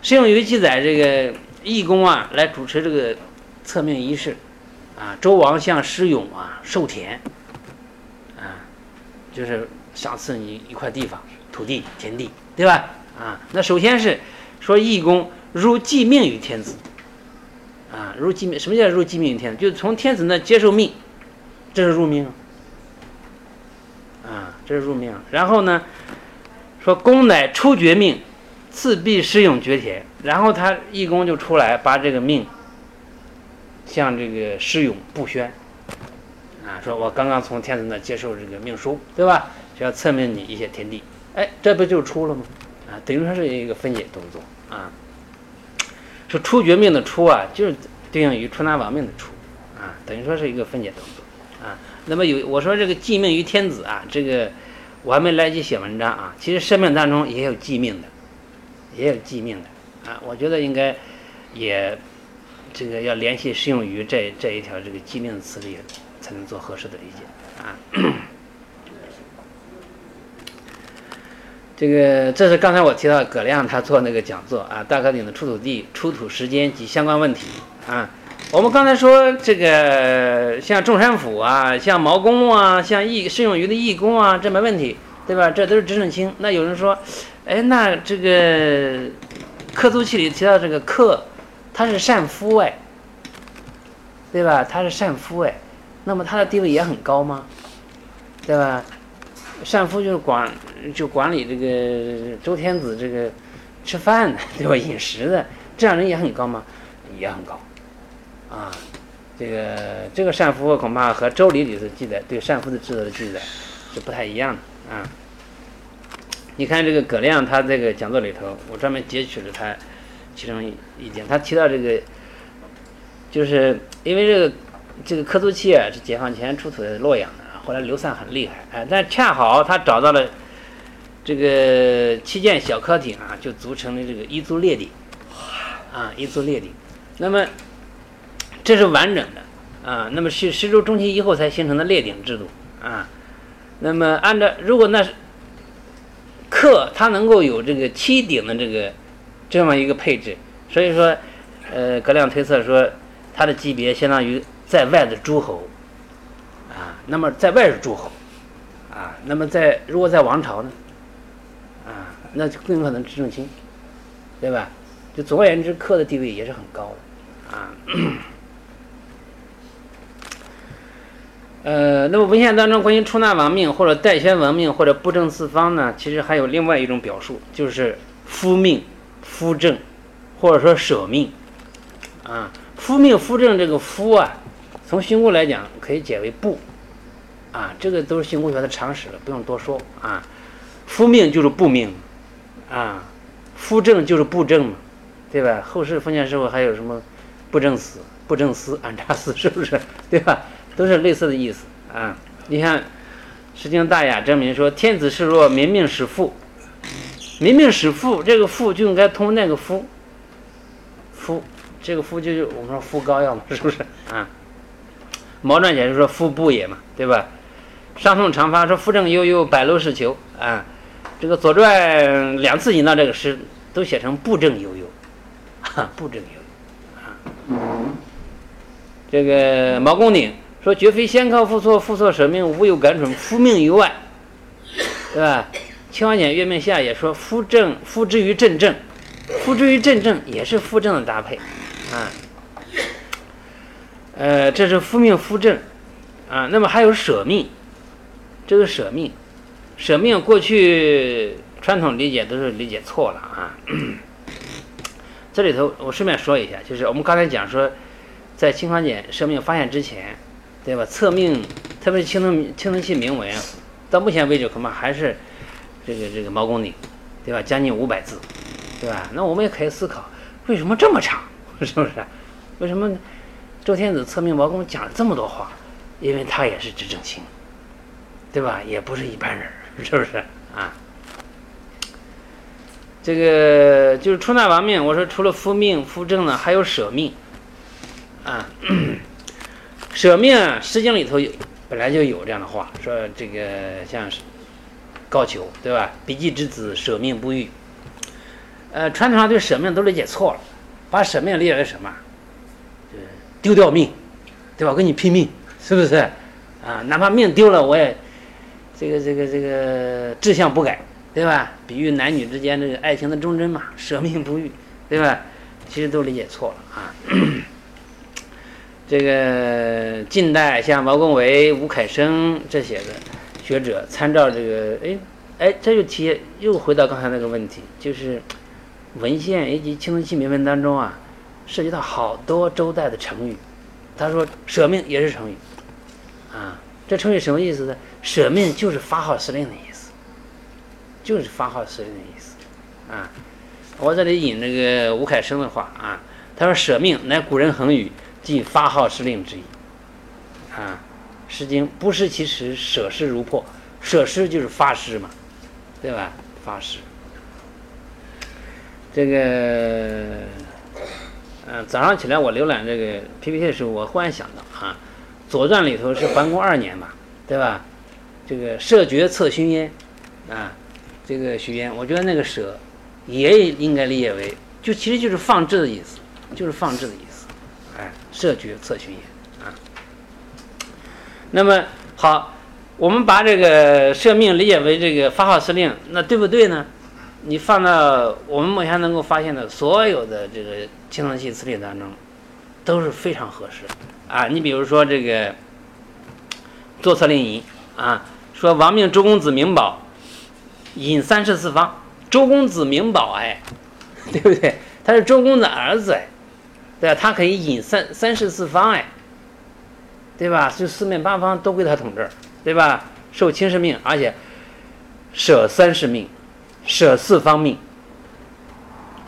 适用于记载这个义公啊来主持这个册命仪式啊，周王向施勇啊授田啊，就是赏赐你一块地方、土地、田地，对吧？啊，那首先是说义公入继命于天子啊，入继命，什么叫入继命于天子？就是从天子那接受命，这是入命啊，这是入命。然后呢，说公乃出绝命。赐必施勇绝田，然后他义工就出来把这个命向这个施勇布宣，啊，说我刚刚从天子那接受这个命书，对吧？就要册命你一些田地，哎，这不就出了吗？啊，等于说是一个分解动作啊。说出绝命的出啊，就是对应于出纳亡命的出，啊，等于说是一个分解动作啊。那么有我说这个寄命于天子啊，这个我还没来及写文章啊，其实生命当中也有寄命的。也有记命的啊，我觉得应该也这个要联系适用于这这一条这个记命词里，才能做合适的理解啊。这个这是刚才我提到葛亮他做那个讲座啊，大克岭的出土地出土时间及相关问题啊。我们刚才说这个像中山府啊，像毛公啊，像义适用于的义工啊，这没问题，对吧？这都是执政卿。那有人说。哎，那这个刻租器里提到这个克，他是善夫哎，对吧？他是善夫哎，那么他的地位也很高吗？对吧？善夫就是管就管理这个周天子这个吃饭的，对吧？饮食的，这样人也很高吗？也很高啊。这个这个善夫恐怕和周礼里头记载对善夫的制度的记载是不太一样的啊。你看这个葛亮，他这个讲座里头，我专门截取了他其中一点。他提到这个，就是因为这个这个科租器啊，是解放前出土在洛阳的，后来流散很厉害。哎，但恰好他找到了这个七件小刻鼎啊，就组成了这个一族列鼎啊，一族列鼎。那么这是完整的啊，那么是十周中期以后才形成的列鼎制度啊。那么按照如果那是。克它能够有这个七鼎的这个这么一个配置，所以说，呃，葛亮推测说，它的级别相当于在外的诸侯，啊，那么在外是诸侯，啊，那么在如果在王朝呢，啊，那就更可能执政卿，对吧？就总而言之，克的地位也是很高的，啊。呃，那么文献当中关于出纳亡命或者代宣亡命或者布政四方呢，其实还有另外一种表述，就是夫命、夫政，或者说舍命。啊，夫命、夫政这个夫啊，从训诂来讲可以解为布，啊，这个都是训诂学的常识了，不用多说啊。夫命就是布命，啊，夫政就是布政嘛，对吧？后世封建社会还有什么布政司、布政司、安察司，是不是？对吧？都是类似的意思啊！你看《诗经·大雅》证明说：“天子示若民命使父，民命使父，这个父就应该通那个夫，夫这个夫就是我们说夫膏药嘛，是不是啊？”毛传解释说：“夫不也嘛，对吧？”上宋长发说：“夫正悠悠，百楼是求啊。”这个《左传》两次引到这个诗，都写成“不正悠悠”，哈，不正悠悠啊。这个毛公鼎。说绝非先靠父错，父错舍命，无有感准，夫命于外，对吧？清华简月命下也说夫正，夫之于正正，夫之于正正也是夫正的搭配，啊，呃，这是夫命夫正，啊，那么还有舍命，这个舍命，舍命过去传统理解都是理解错了啊。这里头我顺便说一下，就是我们刚才讲说，在清华简舍命发现之前。对吧？测命，特别是青铜青铜器铭文，到目前为止恐怕还是这个这个毛公鼎，对吧？将近五百字，对吧？那我们也可以思考，为什么这么长？是不是？为什么周天子测命毛公讲了这么多话？因为他也是执政卿，对吧？也不是一般人，是不是啊？这个就是出纳亡命，我说除了夫命、夫政呢，还有舍命，啊。舍命，《诗经》里头有本来就有这样的话，说这个像是高俅，对吧？笔记之子，舍命不遇。呃，传统上对舍命都理解错了，把舍命理解为什么？就是丢掉命，对吧？跟你拼命，是不是？啊，哪怕命丢了，我也这个这个这个志向不改，对吧？比喻男女之间这个爱情的忠贞嘛，舍命不渝，对吧？其实都理解错了啊。这个近代像毛公维、吴凯生这些的学者，参照这个，哎哎，这就提又回到刚才那个问题，就是文献以及青铜器铭文当中啊，涉及到好多周代的成语。他说舍命也是成语。啊，这成语什么意思呢？舍命就是发号施令的意思，就是发号施令的意思。啊，我这里引那个吴凯生的话啊，他说：“舍命乃古人恒语，即发号施令之意。”啊，《诗经》不失其时，舍施如破。舍施就是发施嘛，对吧？发施。这个，嗯，早上起来我浏览这个 PPT 的时候，我忽然想到啊。《左传》里头是桓公二年嘛，对吧？这个舍爵策勋焉，啊，这个许焉，我觉得那个舍也应该理解为，就其实就是放置的意思，就是放置的意思，哎，设局策勋也啊。那么好，我们把这个设命理解为这个发号施令，那对不对呢？你放到我们目前能够发现的所有的这个青铜器辞令当中，都是非常合适。啊，你比如说这个作策令仪啊，说王命周公子明宝引三世四方，周公子明宝哎，对不对？他是周公的儿子哎，对吧？他可以引三三世四方哎，对吧？就四面八方都归他统治，对吧？受卿士命，而且舍三世命，舍四方命。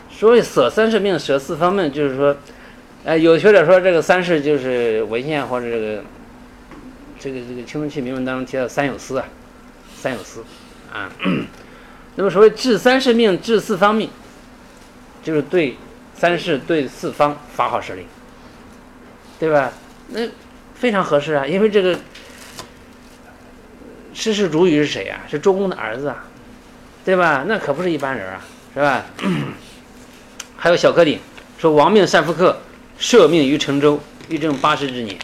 所以舍三世命，舍四方命，就是说。哎，有学者说这个三世就是文献或者这个这个这个青铜器铭文当中提到三有司啊，三有司啊。那么所谓治三世命，治四方命，就是对三世对四方发号施令，对吧？那非常合适啊，因为这个诗事主语是谁啊？是周公的儿子啊，对吧？那可不是一般人啊，是吧？还有小柯鼎说王命善复克。赦命于成周，欲正八十之年，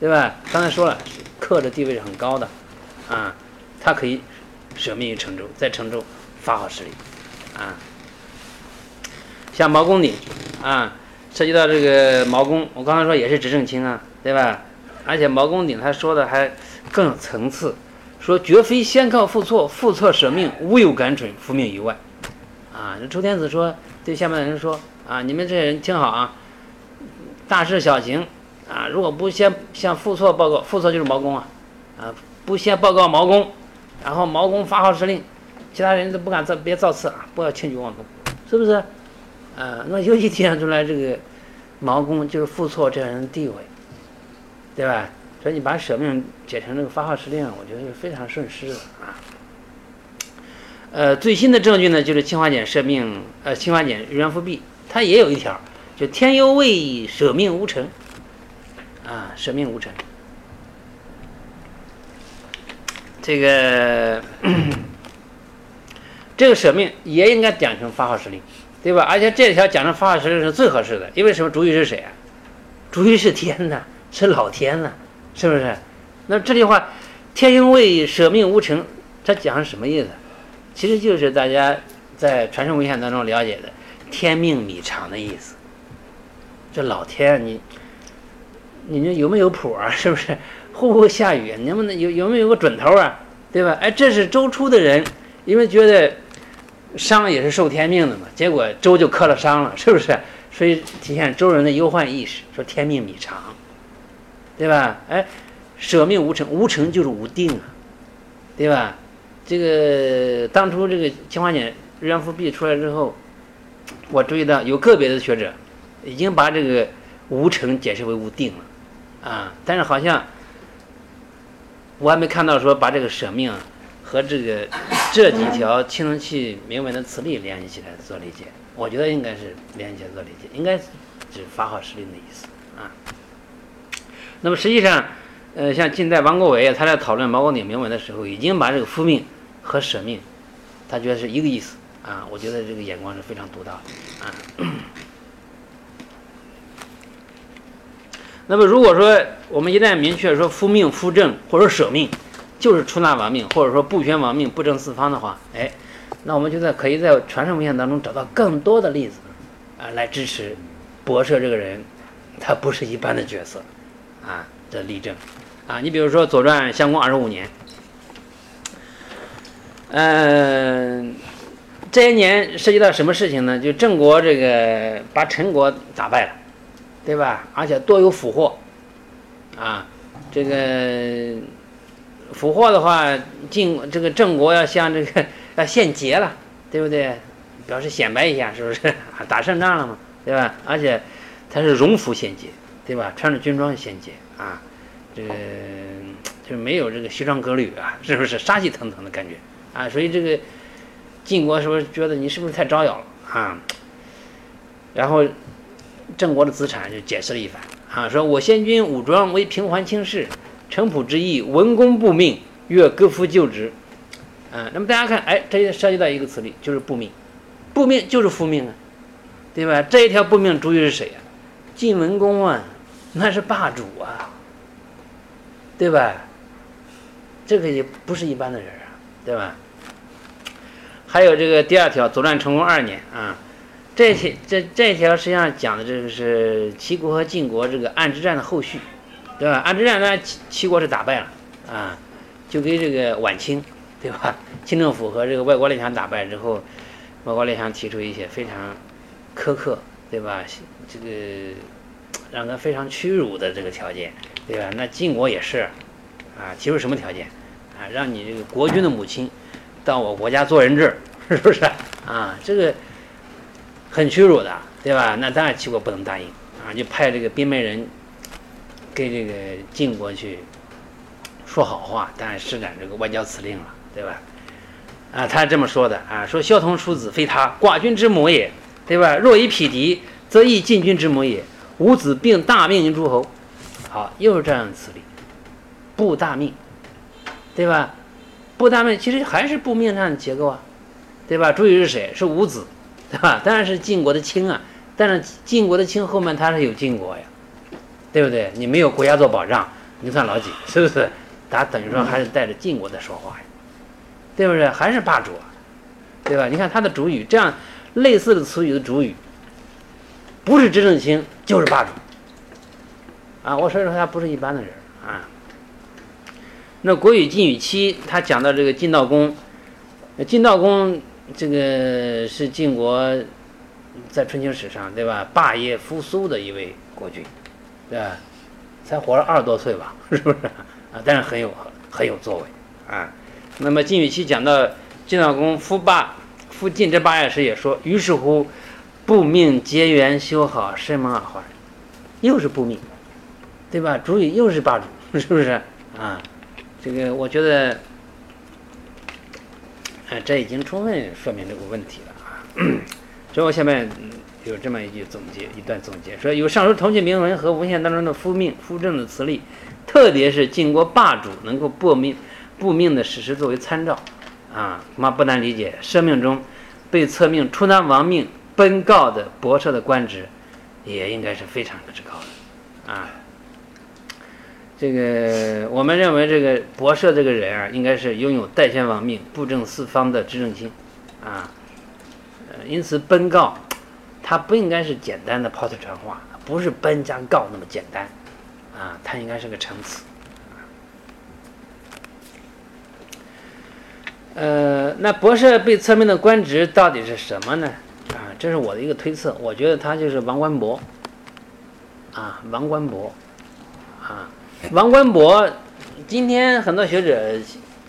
对吧？刚才说了，克的地位是很高的，啊，他可以舍命于成周，在成周发号施令，啊，像毛公鼎，啊，涉及到这个毛公，我刚才说也是执政卿啊，对吧？而且毛公鼎他说的还更有层次，说绝非先靠复错，复错舍命，无有敢准，复命于外，啊，周天子说对下面的人说，啊，你们这些人听好啊。大事小情，啊，如果不先向傅错报告，傅错就是毛公啊，啊，不先报告毛公，然后毛公发号施令，其他人都不敢造，别造次啊，不要轻举妄动，是不是？啊，那尤其体现出来这个毛公就是傅错这样人的地位，对吧？所以你把舍命解成这个发号施令，我觉得是非常顺势的啊。呃，最新的证据呢，就是清华简舍命，呃，清华简元复辟，它也有一条。就天忧未舍命无成，啊，舍命无成。这个 这个舍命也应该讲成发号施令，对吧？而且这条讲的发号施令是最合适的，因为什么？主语是谁啊？主语是天呐，是老天呐，是不是？那这句话“天忧未舍命无成”，它讲是什么意思？其实就是大家在传承文献当中了解的“天命米长”的意思。这老天，你，你这有没有谱啊？是不是会不会下雨？能不能有有没有个准头啊？对吧？哎，这是周初的人，因为觉得商也是受天命的嘛，结果周就克了商了，是不是？所以体现周人的忧患意识，说天命米长，对吧？哎，舍命无成，无成就是无定啊，对吧？这个当初这个清华简日元复辟出来之后，我注意到有个别的学者。已经把这个无成解释为无定了，啊，但是好像我还没看到说把这个舍命和这个这几条青铜器铭文的词例联系起来做理解。我觉得应该是联系起来做理解，应该是指发号施令的意思啊。那么实际上，呃，像近代王国维他在讨论毛公鼎铭文的时候，已经把这个复命和舍命，他觉得是一个意思啊。我觉得这个眼光是非常独到的啊。那么如果说我们一旦明确说夫命夫正或者舍命，就是出纳亡命，或者说不宣亡命不正四方的话，哎，那我们就在可以在传圣文献当中找到更多的例子啊，来支持博士这个人，他不是一般的角色啊的例证啊。你比如说《左传》襄公二十五年，嗯，这一年涉及到什么事情呢？就郑国这个把陈国打败了。对吧？而且多有俘获，啊，这个俘获的话，晋这个郑国要向这个要献捷了，对不对？表示显摆一下，是不是打胜仗了嘛？对吧？而且他是荣服献捷，对吧？穿着军装献捷啊，这个就没有这个西装革履啊，是不是杀气腾腾的感觉啊？所以这个晋国是不是觉得你是不是太招摇了啊？然后。郑国的资产就解释了一番啊，说我先君武装为平还轻视，城濮之役，文公不命，愿各夫就职。啊，那么大家看，哎，这也涉及到一个词例，就是不命，不命就是复命啊，对吧？这一条不命主语是谁呀？晋文公啊，那是霸主啊，对吧？这个也不是一般的人啊，对吧？还有这个第二条，左传成功二年啊。这些这这条实际上讲的这个是齐国和晋国这个暗之战的后续，对吧？安之战呢，齐齐国是打败了啊，就给这个晚清，对吧？清政府和这个外国列强打败之后，外国列强提出一些非常苛刻，对吧？这个让他非常屈辱的这个条件，对吧？那晋国也是啊，提出什么条件啊？让你这个国君的母亲到我国家做人质，是不是啊？这个。很屈辱的，对吧？那当然齐国不能答应啊，就派这个兵门人给这个晋国去说好话，当然施展这个外交辞令了，对吧？啊，他这么说的啊，说萧同叔子非他，寡君之母也，对吧？若以匹敌，则亦晋君之母也。吾子并大命于诸侯，好，又是这样的词例，布大命，对吧？布大命其实还是布命上的结构啊，对吧？主语是谁？是吾子。对吧？当然是晋国的卿啊，但是晋国的卿后面他是有晋国呀，对不对？你没有国家做保障，你算老几？是不是？他等于说还是带着晋国在说话呀，对不对？还是霸主啊，对吧？你看他的主语，这样类似的词语的主语，不是执政卿就是霸主啊。我所以说他不是一般的人啊。那《国语·晋语七》他讲到这个晋悼公，晋悼公。这个是晋国在春秋史上，对吧？霸业复苏的一位国君，对吧？才活了二十多岁吧，是不是啊？但是很有很有作为啊。那么晋语期讲到晋悼公夫霸夫晋这霸业时也说：“于是乎，不命结缘修好，深蒙耳环。”又是不命，对吧？主语又是霸主，是不是啊？这个我觉得。这已经充分说明这个问题了啊！所以我下面有这么一句总结，一段总结说：有上述同庆铭文和文献当中的夫命、夫正的词例，特别是晋国霸主能够布命、布命的史实作为参照啊，恐怕不难理解。生命中被册命出南亡命、奔告的博士的官职，也应该是非常之高的啊。这个我们认为，这个博士这个人啊，应该是拥有代宣亡命、布政四方的执政心，啊，呃，因此奔告，他不应该是简单的抛腿传话，不是搬家告那么简单，啊，他应该是个成词。呃，那博士被册命的官职到底是什么呢？啊，这是我的一个推测，我觉得他就是王官博，啊，王官博，啊。王官博，今天很多学者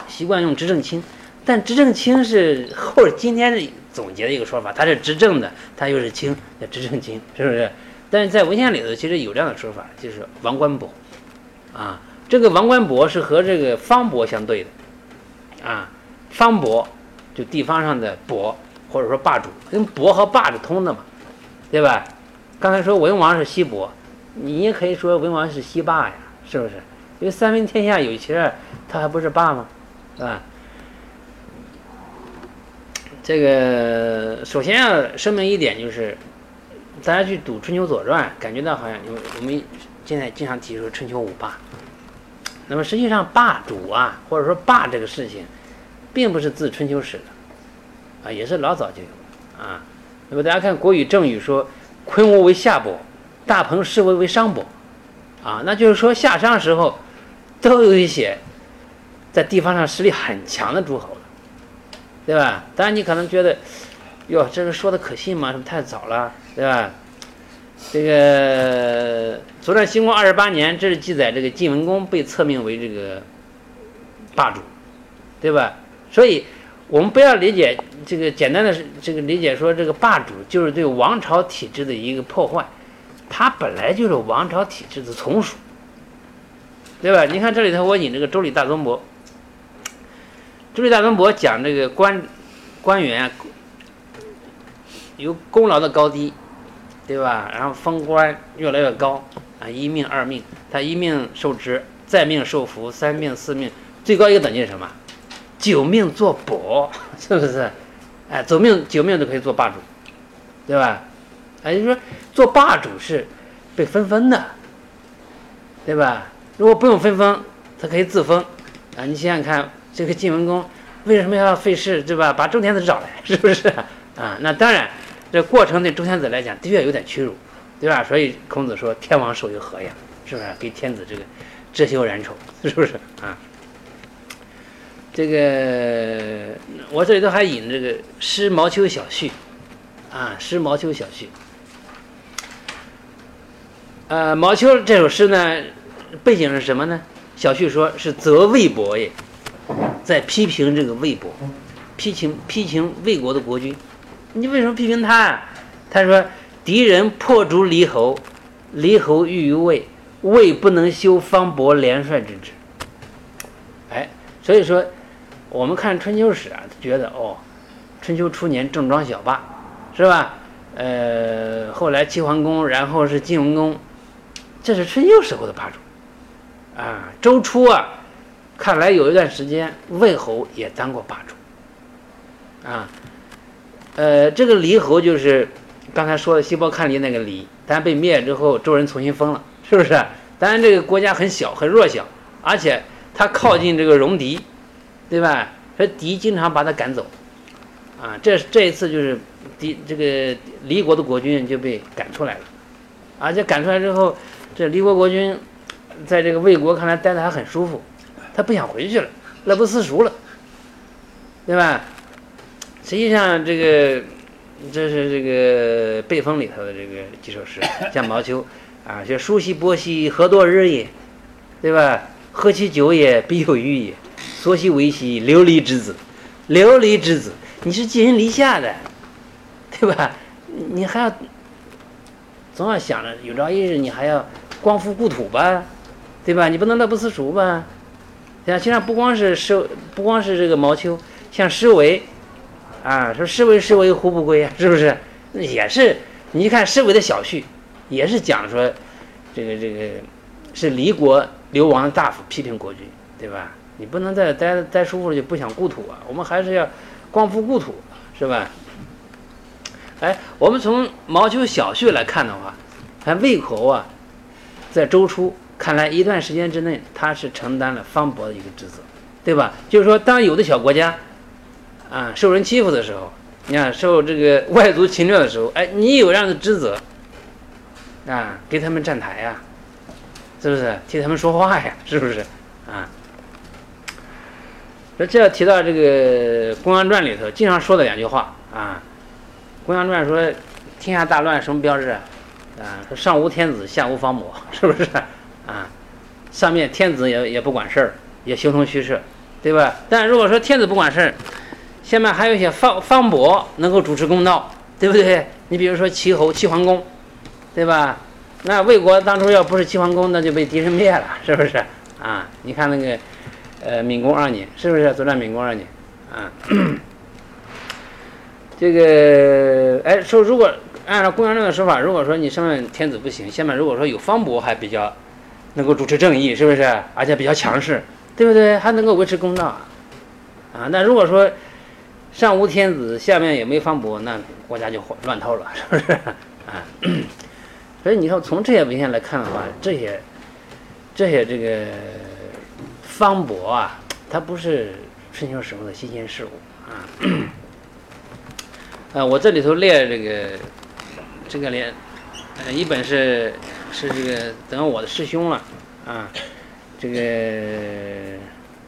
习惯用执政卿，但执政卿是后今天总结的一个说法，他是执政的，他又是卿，叫执政卿，是不是？但是在文献里头，其实有这样的说法，就是王官博，啊，这个王官博是和这个方伯相对的，啊，方伯就地方上的伯，或者说霸主，跟伯和霸是通的嘛，对吧？刚才说文王是西伯，你也可以说文王是西霸呀。是不是？因为三分天下有其二，他还不是霸吗？是吧？这个首先要声明一点，就是大家去读《春秋左传》，感觉到好像有我们现在经常提出春秋五霸，那么实际上霸主啊，或者说霸这个事情，并不是自春秋始的，啊，也是老早就有啊。那么大家看《国语正语》说：“昆吾为夏伯，大鹏士为为商伯。”啊，那就是说夏商时候都有一些在地方上实力很强的诸侯，对吧？当然你可能觉得，哟，这个说的可信吗？是不是太早了，对吧？这个《左传》兴国二十八年，这是记载这个晋文公被册命为这个霸主，对吧？所以我们不要理解这个简单的这个理解说这个霸主就是对王朝体制的一个破坏。它本来就是王朝体制的从属，对吧？你看这里头，我引这个《周礼大宗伯》，《周礼大宗伯》讲这个官官员有功劳的高低，对吧？然后封官越来越高啊，一命二命，他一命受职，再命受福，三命四命，最高一个等级是什么？九命做伯，是不是？哎，走命九命都可以做霸主，对吧？也就是说，做霸主是被分封的，对吧？如果不用分封，他可以自封啊！你想想看，这个晋文公为什么要费事，对吧？把周天子找来，是不是啊？那当然，这过程对周天子来讲的确有点屈辱，对吧？所以孔子说：“天王手有何呀？”是不是给天子这个遮羞染丑？是不是啊？这个我这里头还引这个《诗毛秋小序》啊，《诗毛秋小序》。呃，毛秋这首诗呢，背景是什么呢？小旭说是则魏博也，在批评这个魏国，批评批评魏国的国君。你为什么批评他啊？他说敌人破逐离侯，离侯欲于魏，魏不能修方伯连帅之职。哎，所以说我们看春秋史啊，觉得哦，春秋初年郑庄小霸，是吧？呃，后来齐桓公，然后是晋文公。这是春秋时候的霸主，啊，周初啊，看来有一段时间魏侯也当过霸主，啊，呃，这个黎侯就是刚才说的西伯看黎那个黎，但被灭之后，周人重新封了，是不是？当然这个国家很小，很弱小，而且他靠近这个戎狄，对吧？说狄经常把他赶走，啊，这这一次就是狄这个黎国的国君就被赶出来了，而且赶出来之后。这离国国君，在这个魏国看来待的还很舒服，他不想回去了，乐不思蜀了，对吧？实际上，这个这是这个背风里头的这个几首诗，像毛秋啊，就舒兮伯兮，何多日也，对吧？喝其酒也，必有余也。所兮为兮，流离之子，流离之子，你是寄人篱下的，对吧？你还要总要想着有朝一日你还要。光复故土吧，对吧？你不能乐不思蜀吧？像实不光是施，不光是这个毛秋，像施维，啊，说施维施维胡不归啊，是不是？也是，你看施维的小序，也是讲说，这个这个是离国流亡的大夫批评国君，对吧？你不能在待待舒服了就不想故土啊，我们还是要光复故土，是吧？哎，我们从毛秋小序来看的话，看魏侯啊。在周初，看来一段时间之内，他是承担了方伯的一个职责，对吧？就是说，当有的小国家，啊，受人欺负的时候，你看受这个外族侵略的时候，哎，你有这样的职责，啊，给他们站台呀，是不是？替他们说话呀，是不是？啊，那这要提到这个《公羊传》里头经常说的两句话啊，《公羊传》说：“天下大乱，什么标志？”啊，说上无天子，下无方伯，是不是？啊，上面天子也也不管事儿，也形同虚设，对吧？但如果说天子不管事儿，下面还有一些方方伯能够主持公道，对不对？你比如说齐侯齐桓公，对吧？那魏国当初要不是齐桓公，那就被敌人灭了，是不是？啊，你看那个，呃，闵公二年，是不是？作战闵公二年，啊，这个，哎，说如果。按照公羊传的说法，如果说你上面天子不行，下面如果说有方伯还比较能够主持正义，是不是？而且比较强势，对不对？还能够维持公道啊？那如果说上无天子，下面也没方伯，那国家就乱套了，是不是？啊，所以你说从这些文献来看的话，这些这些这个方伯啊，它不是春秋时候的新鲜事物啊。呃，我这里头列这个这个连，呃，一本是是这个等我的师兄了啊，这个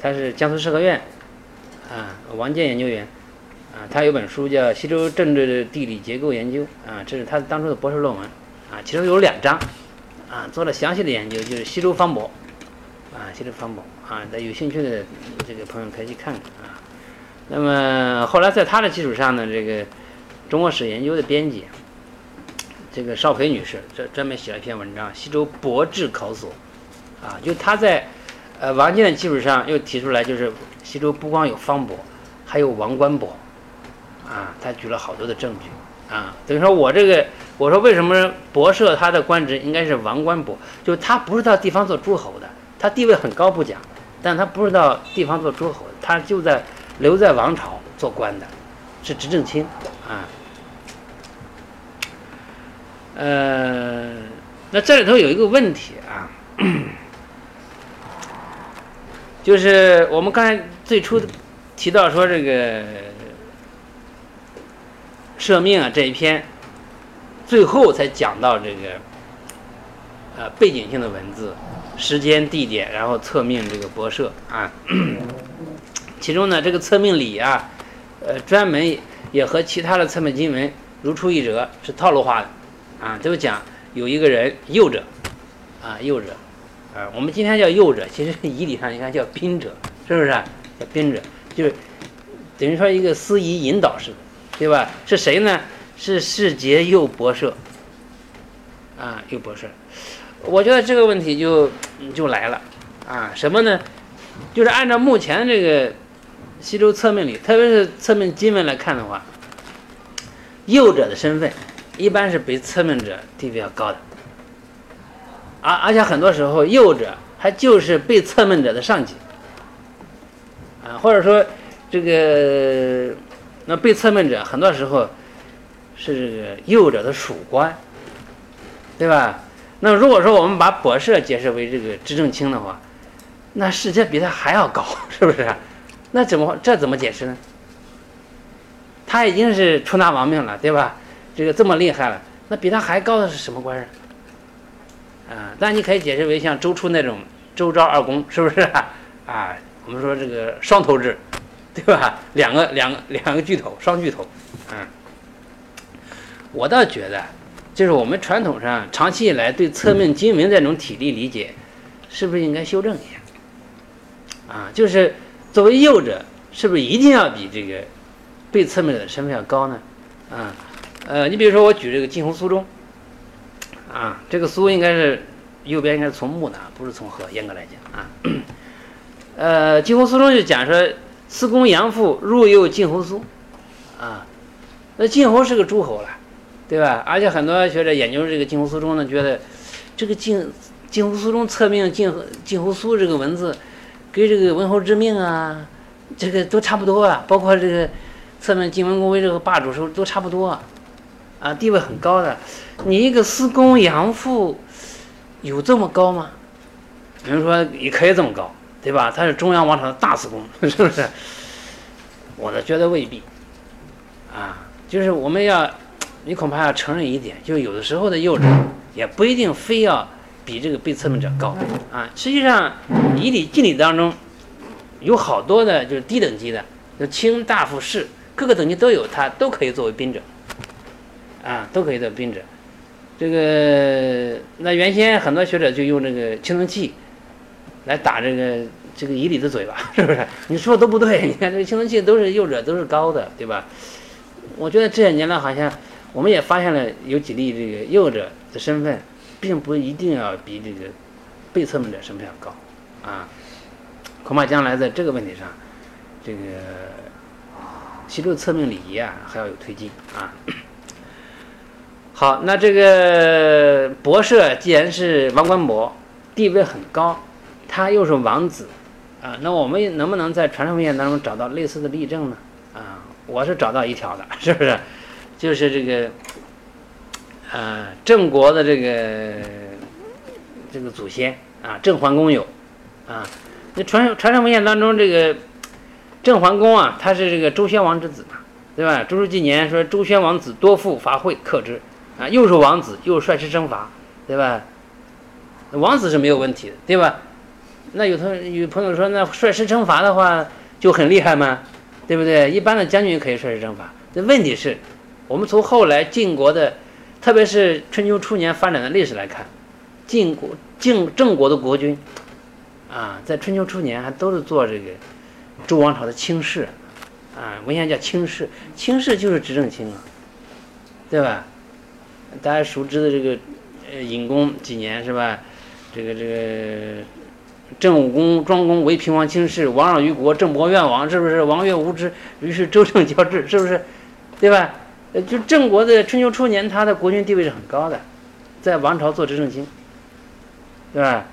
他是江苏社科院啊，王健研究员。啊，他有本书叫《西周政治的地理结构研究》啊，这是他当初的博士论文啊，其中有两章啊，做了详细的研究，就是西周方博啊，西周方博啊，那有兴趣的这个朋友可以去看看啊。那么后来在他的基础上呢，这个中国史研究的编辑这个邵培女士，这专门写了一篇文章《西周伯治考索》啊，就他在呃王建的基础上又提出来，就是西周不光有方伯，还有王官伯。啊，他举了好多的证据，啊，等于说我这个，我说为什么博社他的官职应该是王官博，就他不是到地方做诸侯的，他地位很高不讲，但他不是到地方做诸侯，他就在留在王朝做官的，是执政卿，啊，呃，那这里头有一个问题啊，就是我们刚才最初提到说这个。赦命啊，这一篇最后才讲到这个呃背景性的文字、时间、地点，然后测命这个博社啊。其中呢，这个测命礼啊，呃，专门也和其他的册命经文如出一辙，是套路化的啊。都讲有一个人右者啊，右者啊，我们今天叫右者，其实仪礼上应该叫宾者，是不是？叫宾者，就是等于说一个司仪引导式的。对吧？是谁呢？是世杰右博士，啊，右博士。我觉得这个问题就就来了，啊，什么呢？就是按照目前这个西周册命里，特别是册命经文来看的话，右者的身份一般是比册命者地位要高的，而而且很多时候右者还就是被册命者的上级，啊，或者说这个。那被册命者很多时候是这个右者的属官，对吧？那如果说我们把博士解释为这个执政卿的话，那世界比他还要高，是不是？那怎么这怎么解释呢？他已经是出纳王命了，对吧？这个这么厉害了，那比他还高的是什么官儿？啊，但你可以解释为像周初那种周昭二公，是不是？啊，啊我们说这个双头制。对吧？两个两个两个巨头，双巨头，嗯，我倒觉得，就是我们传统上长期以来对册命经文这种体例理解，是不是应该修正一下？啊，就是作为右者，是不是一定要比这个被册命者的身份要高呢？啊，呃，你比如说我举这个晋侯苏中，啊，这个苏应该是右边应该是从木的，不是从禾，严格来讲啊，呃，晋侯苏中就讲说。司公杨父入右晋侯苏，啊，那晋侯是个诸侯了，对吧？而且很多学者研究这个晋侯苏中呢，觉得这个晋晋侯苏中册命晋晋侯苏这个文字，跟这个文侯之命啊，这个都差不多啊。包括这个册命晋文公为这个霸主时候都差不多，啊，啊地位很高的。你一个司工杨父有这么高吗？有人说也可以这么高。对吧？他是中央王朝的大司工，是不是？我呢觉得未必，啊，就是我们要，你恐怕要承认一点，就有的时候的幼稚，也不一定非要比这个被册命者高啊。实际上，以礼敬礼当中，有好多的就是低等级的，就卿大夫士各个等级都有，他都可以作为宾者，都可以做宾者。这个那原先很多学者就用这个青铜器。来打这个这个以礼的嘴巴，是不是？你说的都不对。你看这个青铜器都是右者都是高的，对吧？我觉得这些年来好像我们也发现了有几例这个右者的身份，并不一定要比这个被测命者身份要高啊。恐怕将来在这个问题上，这个西周测命礼仪啊还要有推进啊。好，那这个博士既然是王冠博，地位很高。他又是王子，啊，那我们能不能在传承文献当中找到类似的例证呢？啊，我是找到一条的，是不是？就是这个，呃，郑国的这个这个祖先啊，郑桓公有啊。那传传承文献当中，这个郑桓公啊，他是这个周宣王之子嘛，对吧？周书纪年说周宣王子多富伐惠克之啊，又是王子，又率师征伐，对吧？王子是没有问题的，对吧？那有同有朋友说，那率师征伐的话就很厉害吗？对不对？一般的将军可以率师征伐，这问题是，我们从后来晋国的，特别是春秋初年发展的历史来看，晋国晋郑国的国君，啊，在春秋初年还都是做这个周王朝的卿士，啊，文献叫卿士，卿士就是执政卿啊，对吧？大家熟知的这个，呃，隐公几年是吧？这个这个。郑武公、庄公为平王卿士，王让于国，郑伯愿王，是不是？王悦无知，于是周郑交质，是不是？对吧？呃，就郑国的春秋初年，他的国君地位是很高的，在王朝做执政卿，对吧？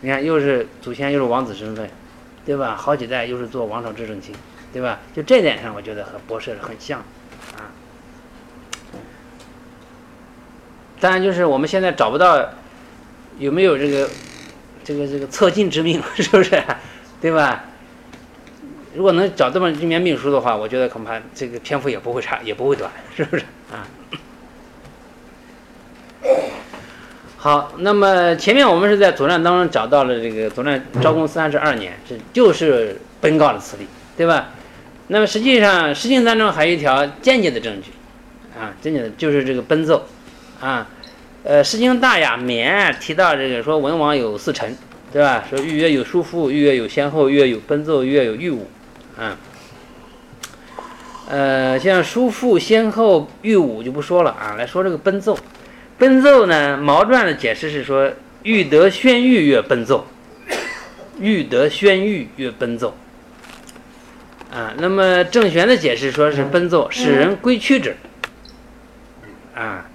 你看，又是祖先，又是王子身份，对吧？好几代又是做王朝执政卿，对吧？就这点上，我觉得和博士很像，啊。当然，就是我们现在找不到有没有这个。这个这个测进之命 是不是，对吧？如果能找这么一面命书的话，我觉得恐怕这个篇幅也不会差，也不会短，是不是啊？好，那么前面我们是在左传当中找到了这个左传昭公三十二年，这就是奔告的词例，对吧？那么实际上实经当中还有一条间接的证据，啊，间接的就是这个奔奏，啊。呃，《诗经·大雅·免》提到这个说文王有四臣，对吧？说预约有叔父，预约有先后，预约有奔奏，预约有御武，啊。呃，像叔父、先后、御武就不说了啊。来说这个奔奏，奔奏呢，《毛传》的解释是说欲得宣谕曰奔奏，欲得宣谕曰奔奏，啊。那么郑玄的解释说是奔奏使人归屈者，啊。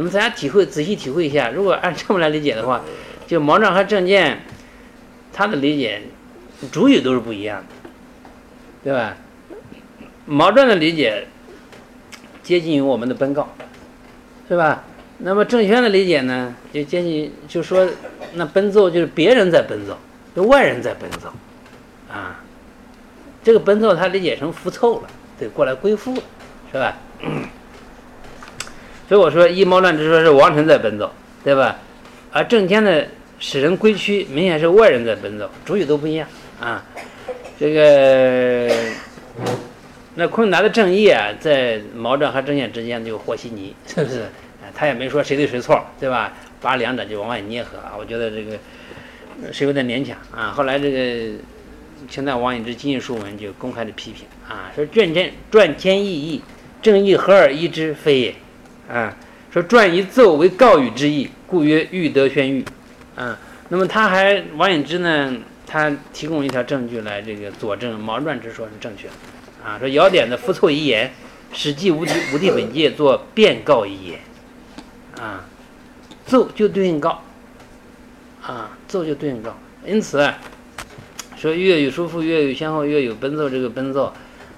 那么大家体会仔细体会一下，如果按这么来理解的话，就毛传和郑建，他的理解主语都是不一样的，对吧？毛传的理解接近于我们的奔告，是吧？那么郑轩的理解呢，就接近就说那奔奏就是别人在奔奏，就外人在奔奏，啊，这个奔奏他理解成服凑了，得过来归附了，是吧？所以我说，一毛乱之说是王臣在奔走，对吧？而正天的使人归屈，明显是外人在奔走，主语都不一样啊。这个那昆达的正义啊，在毛传和正见之间就和稀泥，是不是？他也没说谁对谁错，对吧？把两者就往外捏合啊。我觉得这个是有点勉强啊。后来这个清代王隐之《今日书文》就公开的批评啊，说卷天传天意义，正义合而一之，非也。啊，说传一奏为告语之意，故曰欲得宣谕。啊，那么他还王隐之呢，他提供一条证据来这个佐证毛传之说是正确的。啊，说尧典的复凑遗言，史记无敌无地本纪作变告遗言。啊，奏就对应告。啊，奏就对应告。因此，说月有叔父，月有先后，月有奔奏，这个奔奏，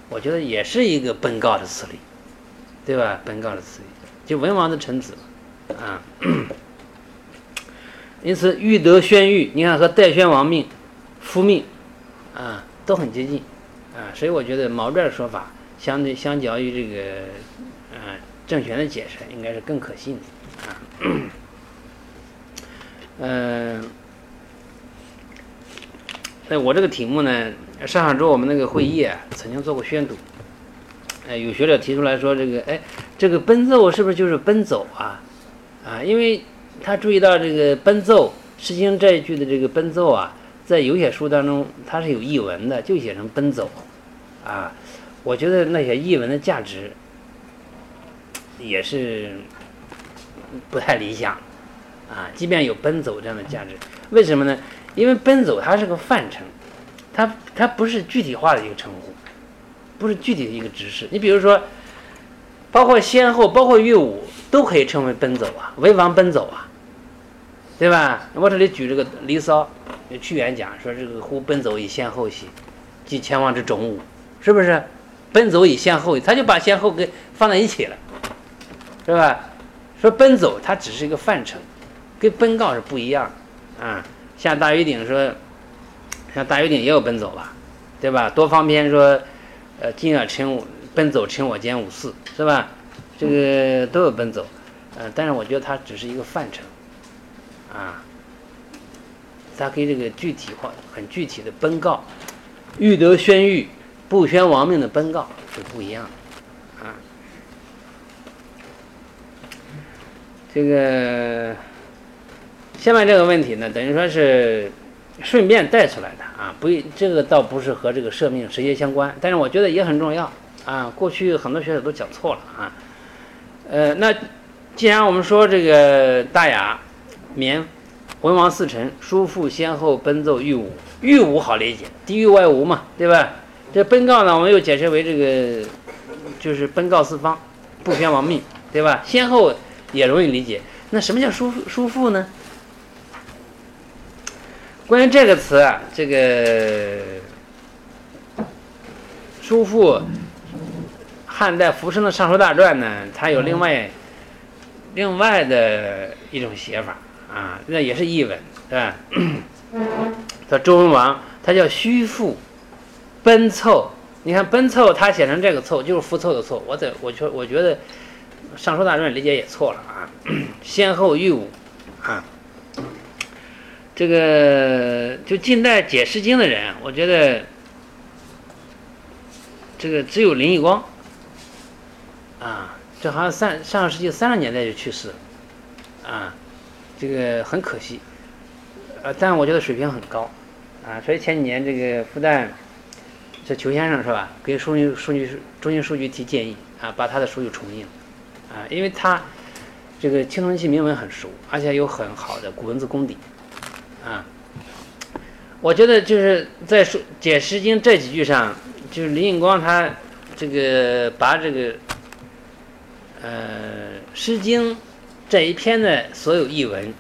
我觉得也是一个奔告的词例，对吧？奔告的词例。就文王的臣子，啊，因此欲得宣谕，你看和代宣王命、夫命，啊，都很接近，啊，所以我觉得毛传的说法相对相较于这个，啊，政权的解释应该是更可信的，啊，嗯，那我这个题目呢，上上周我们那个会议啊，曾经做过宣读。哎，有学者提出来说，这个哎，这个奔奏是不是就是奔走啊？啊，因为他注意到这个奔奏《诗经》这一句的这个奔奏啊，在有些书当中它是有译文的，就写成奔走啊。我觉得那些译文的价值也是不太理想啊。即便有奔走这样的价值，为什么呢？因为奔走它是个泛称，它它不是具体化的一个称呼。不是具体的一个指示，你比如说，包括先后，包括御武，都可以称为奔走啊，为王奔走啊，对吧？我这里举这个《离骚》，屈原讲说这个“呼奔走以先后兮，即前往之种武”，是不是？奔走以先后，他就把先后给放在一起了，是吧？说奔走，它只是一个范畴，跟奔告是不一样啊。像大禹鼎说，像大禹鼎也有奔走吧，对吧？多方篇说，呃，今尔臣我奔走，臣我间五四，是吧？这个都有奔走，呃，但是我觉得它只是一个范畴，啊，它跟这个具体化、很具体的奔告，欲得宣谕、不宣亡命的奔告是不一样的，啊，这个下面这个问题呢，等于说是顺便带出来的啊，不，这个倒不是和这个赦命直接相关，但是我觉得也很重要啊。过去很多学者都讲错了啊。呃，那既然我们说这个大雅绵文王四臣叔父先后奔奏御武，御武好理解，地狱外无嘛，对吧？这奔告呢，我们又解释为这个就是奔告四方，不宣亡命，对吧？先后也容易理解。那什么叫叔叔父呢？关于这个词啊，这个叔父。汉代浮生的《尚书大传》呢，它有另外另外的一种写法啊，那也是译文，对吧？叫周文王，他叫虚父奔凑。你看奔凑，他写成这个凑，就是复凑的凑。我在我觉我觉得《尚书大传》理解也错了啊，先后御武啊。这个就近代解《诗经》的人，我觉得这个只有林奕光。啊，这好像三上个世纪三十年代就去世了，啊，这个很可惜，呃，但我觉得水平很高，啊，所以前几年这个复旦这裘先生是吧，给数据数据中心数据提建议啊，把他的书又重印，啊，因为他这个青铜器铭文很熟，而且有很好的古文字功底，啊，我觉得就是在说解《诗经》这几句上，就是林颖光他这个把这个。呃，《诗经》这一篇的所有译文，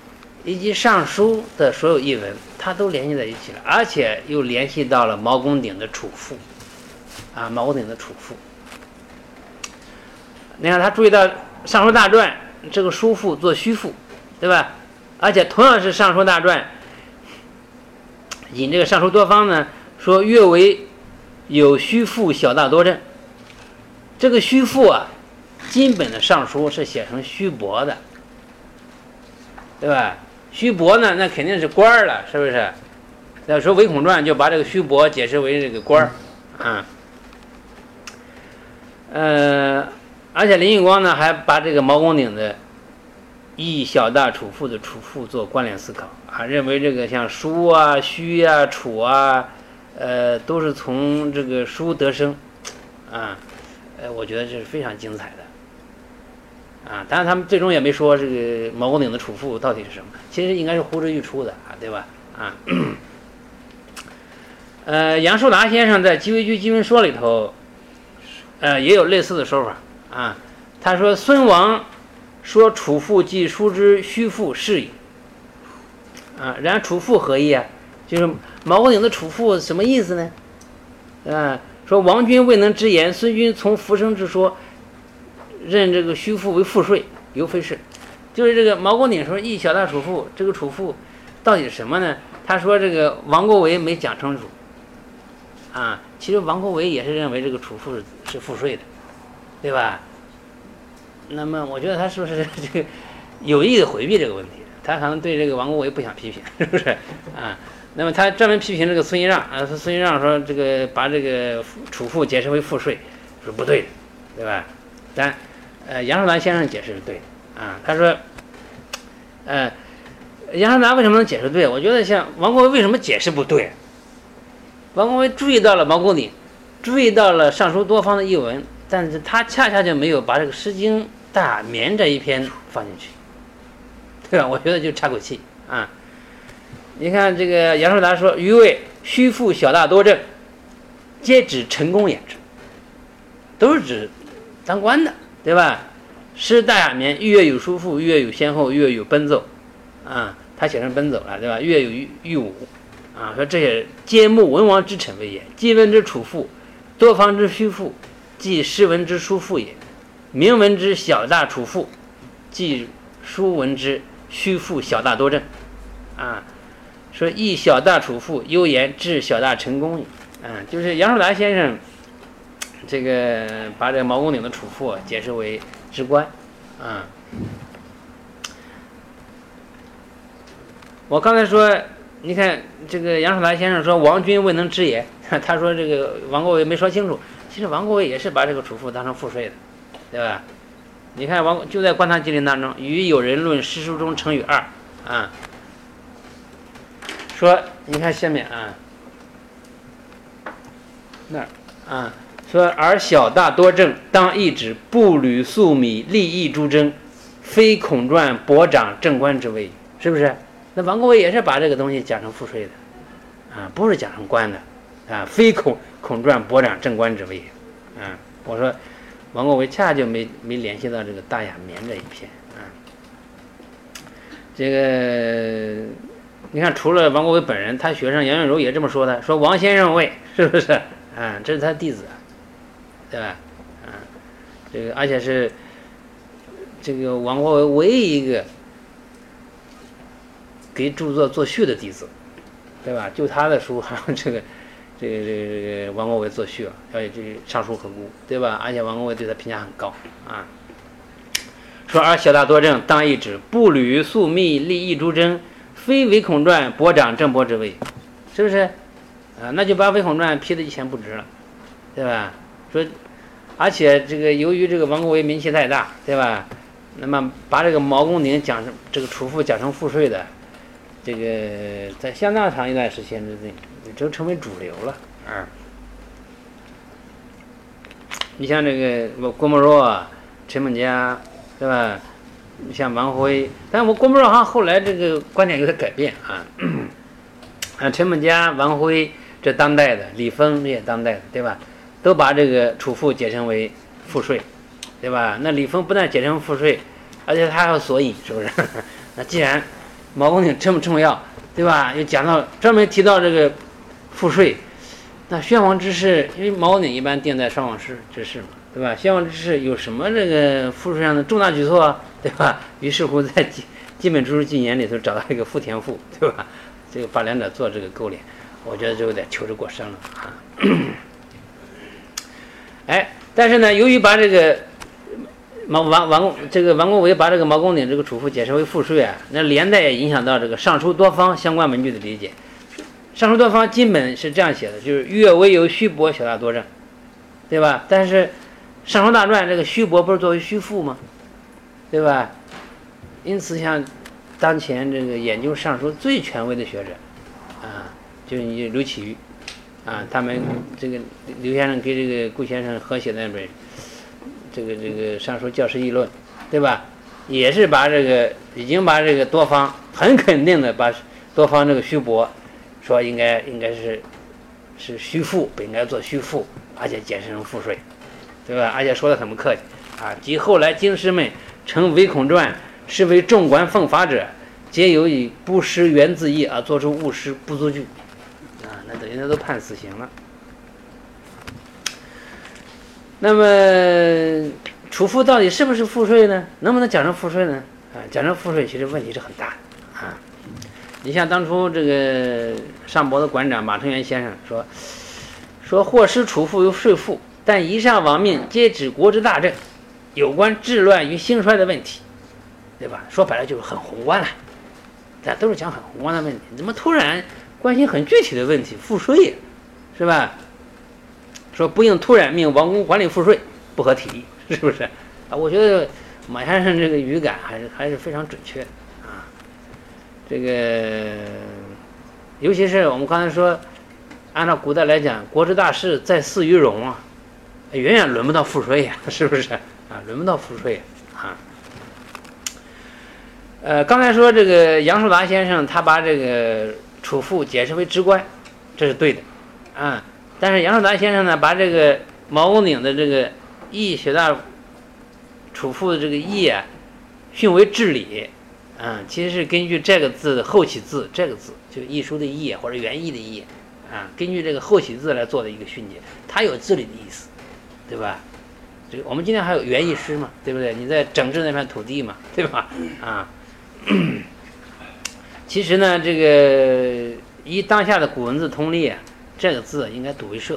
以及《尚书》的所有译文，它都联系在一起了，而且又联系到了毛公鼎的楚赋，啊，毛公鼎的楚赋。你看，他注意到《尚书大传》这个书赋做虚赋，对吧？而且同样是《尚书大传》，引这个《尚书多方》呢，说阅为有虚赋，小大多正。这个虚赋啊。金本的尚书是写成虚伯的，对吧？虚伯呢，那肯定是官儿了，是不是？要说唯恐传就把这个虚伯解释为这个官儿，啊，呃，而且林奕光呢还把这个毛公鼎的“一小大楚父”的楚父做关联思考啊，认为这个像书啊、虚啊、楚啊，呃，都是从这个书得生，啊，呃，我觉得这是非常精彩的。啊，当然他们最终也没说这个毛公鼎的楚父到底是什么，其实应该是呼之欲出的啊，对吧？啊，呃，杨树达先生在《鸡尾居鸡文说》里头，呃，也有类似的说法啊。他说孙王说楚赋即书之虚赋是矣。啊，然楚赋何意啊？就是毛公鼎的楚赋什么意思呢？啊，说王君未能直言，孙君从浮生之说。认这个虚赋为赋税，尤非是，就是这个毛公鼎说一小大楚赋，这个楚赋到底是什么呢？他说这个王国维没讲清楚，啊，其实王国维也是认为这个楚赋是是赋税的，对吧？那么我觉得他是不是 这个有意的回避这个问题？他可能对这个王国维不想批评，是不是？啊，那么他专门批评这个孙一让，啊，孙一让说这个把这个储赋解释为赋税是不对的，对吧？但呃，杨树兰先生解释是对的啊。他说，呃，杨树达为什么能解释对？我觉得像王国维为什么解释不对？王国维注意到了毛公鼎，注意到了尚书多方的译文，但是他恰恰就没有把这个《诗经·大雅绵》这一篇放进去，对吧？我觉得就差口气啊。你看这个杨树达说：“余谓虚赋小大多正，皆指成功也之，都是指当官的。”对吧？诗大雅绵，乐有叔父，乐有先后，乐有奔走，啊，他写成奔走了，对吧？乐有御武，啊，说这些皆慕文王之臣为也。今闻之楚父，多方之虚父，即诗文之书赋也。明文之小大处赋，即书文之虚赋小大多正。啊，说以小大处赋，悠言治小大成功也。嗯，就是杨树达先生，这个把这个毛公鼎的处赋解释为直观。啊，我刚才说，你看这个杨树达先生说王君未能知也，他说这个王国维没说清楚。其实王国维也是把这个楚赋当成赋税的。对吧？你看王就在《观堂记》当中，与友人论诗书中成语二啊，说你看下面啊，那儿啊，说而小大多正，当一指步履粟米，利益诸征，非孔传博长正官之位，是不是？那王国维也是把这个东西讲成赋税的啊，不是讲成官的啊，非孔孔传博长正官之位啊，我说。王国维恰就没没联系到这个大雅眠这一篇啊。这个你看，除了王国维本人，他学生杨月柔也这么说的，说王先生谓是不是？啊，这是他弟子，对吧？啊，这个而且是这个王国维唯一一个给著作作序的弟子，对吧？就他的书还有这个。这个这这王国维作序啊，要这上书何故，对吧？而且王国维对他评价很高啊。说而小大多正，当一指步履粟密，利益诸征，非唯恐传博长正博之位，是不是？啊，那就把唯恐传批的一钱不值了，对吧？说，而且这个由于这个王国维名气太大，对吧？那么把这个毛公鼎讲成这个储赋讲成赋税的，这个在相当长一段时间之内。就成为主流了嗯！你像这个郭沫若、陈梦家，对吧？你像王辉，但我郭沫若好像后来这个观点有点改变啊。啊，陈梦家、王辉这当代的，李峰也当代的，对吧？都把这个储赋解成为赋税，对吧？那李峰不但解成赋税，而且他还有索引，是不是？那既然毛公鼎这么重要，对吧？又讲到专门提到这个。赋税，那宣王之事，因为毛鼎一般定在宣王之之事嘛，对吧？宣王之事有什么这个赋税上的重大举措，对吧？于是乎在基基本注释纪年里头找到一个富田赋，对吧？这个把两者做这个勾连，我觉得就有点求之过深了啊。哎，但是呢，由于把这个毛王王这个王国维把这个毛公鼎这个储赋解释为赋税啊，那连带也影响到这个上书多方相关文句的理解。尚书多方金本是这样写的，就是略微有虚薄，小大多正，对吧？但是尚书大传这个虚薄不是作为虚赋吗？对吧？因此，像当前这个研究尚书最权威的学者，啊，就是你刘启玉，啊，他们这个刘先生给这个顾先生合写的那本这个这个尚书教师议论，对吧？也是把这个已经把这个多方很肯定的把多方这个虚薄。说应该应该是是虚赋，不应该做虚赋，而且解释成赋税，对吧？而且说的很不客气啊。及后来经师们称唯恐传是为众官奉法者，皆有以不识原字义而作出误失不足据啊。那等于他都判死刑了。那么储赋到底是不是赋税呢？能不能讲成赋税呢？啊，讲成赋税其实问题是很大的。你像当初这个上博的馆长马成元先生说，说祸失储赋于税赋，但以上亡命皆指国之大政，有关治乱与兴衰的问题，对吧？说白了就是很宏观了，咱都是讲很宏观的问题，怎么突然关心很具体的问题？赋税，是吧？说不应突然命王公管理赋税，不合体，是不是？啊，我觉得马先生这个语感还是还是非常准确。这个，尤其是我们刚才说，按照古代来讲，国之大事在祀于戎啊，远远轮不到赋税呀，是不是啊？轮不到赋税啊。呃，刚才说这个杨树达先生，他把这个储赋解释为直观，这是对的啊。但是杨树达先生呢，把这个毛公鼎的这个义写到储赋的这个义啊，训为治理。嗯，其实是根据这个字的后起字，这个字就译书的译或者原意的译，啊，根据这个后起字来做的一个训诫，它有治理的意思，对吧？这个我们今天还有园艺师嘛，对不对？你在整治那片土地嘛，对吧？啊，其实呢，这个以当下的古文字通例，这个字应该读为社，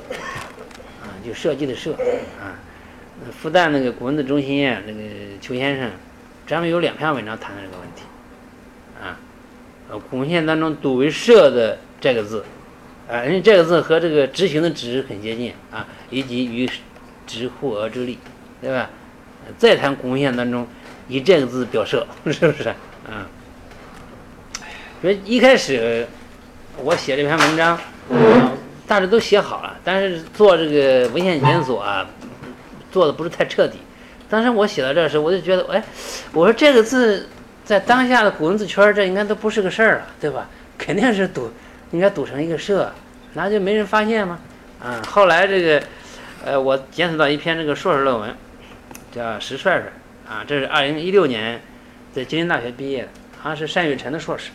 啊，就设计的设啊。复旦那个古文字中心啊，那个邱先生专门有两篇文章谈的这个问题，呃，古文献当中读为社的这个字，啊，因为这个字和这个执行的执很接近啊，以及与执护额之力，对吧？再谈古文献当中以这个字表社，是不是？啊，所以一开始我写这篇文章，大致都写好了，但是做这个文献检索啊。做的不是太彻底，当时我写到这时，我就觉得，哎，我说这个字在当下的古文字圈，这应该都不是个事儿了，对吧？肯定是堵，应该堵成一个社，那就没人发现吗？啊，后来这个，呃，我检索到一篇这个硕士论文，叫石帅帅，啊，这是二零一六年在吉林大学毕业的，好像是单玉晨的硕士，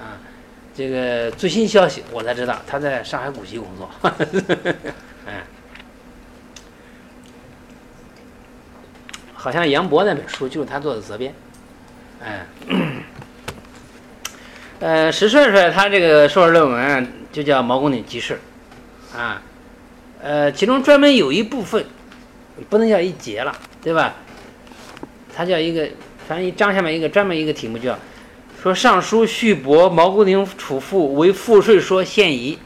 啊，这个最新消息我才知道，他在上海古籍工作，哎。好像杨博那本书就是他做的责编，哎，呃，石帅帅他这个硕士论文就叫《毛公鼎记事》，啊，呃，其中专门有一部分，不能叫一节了，对吧？他叫一个，反正一章下面一个专门一个题目叫说《尚书续伯毛公鼎储赋为赋税说现疑》。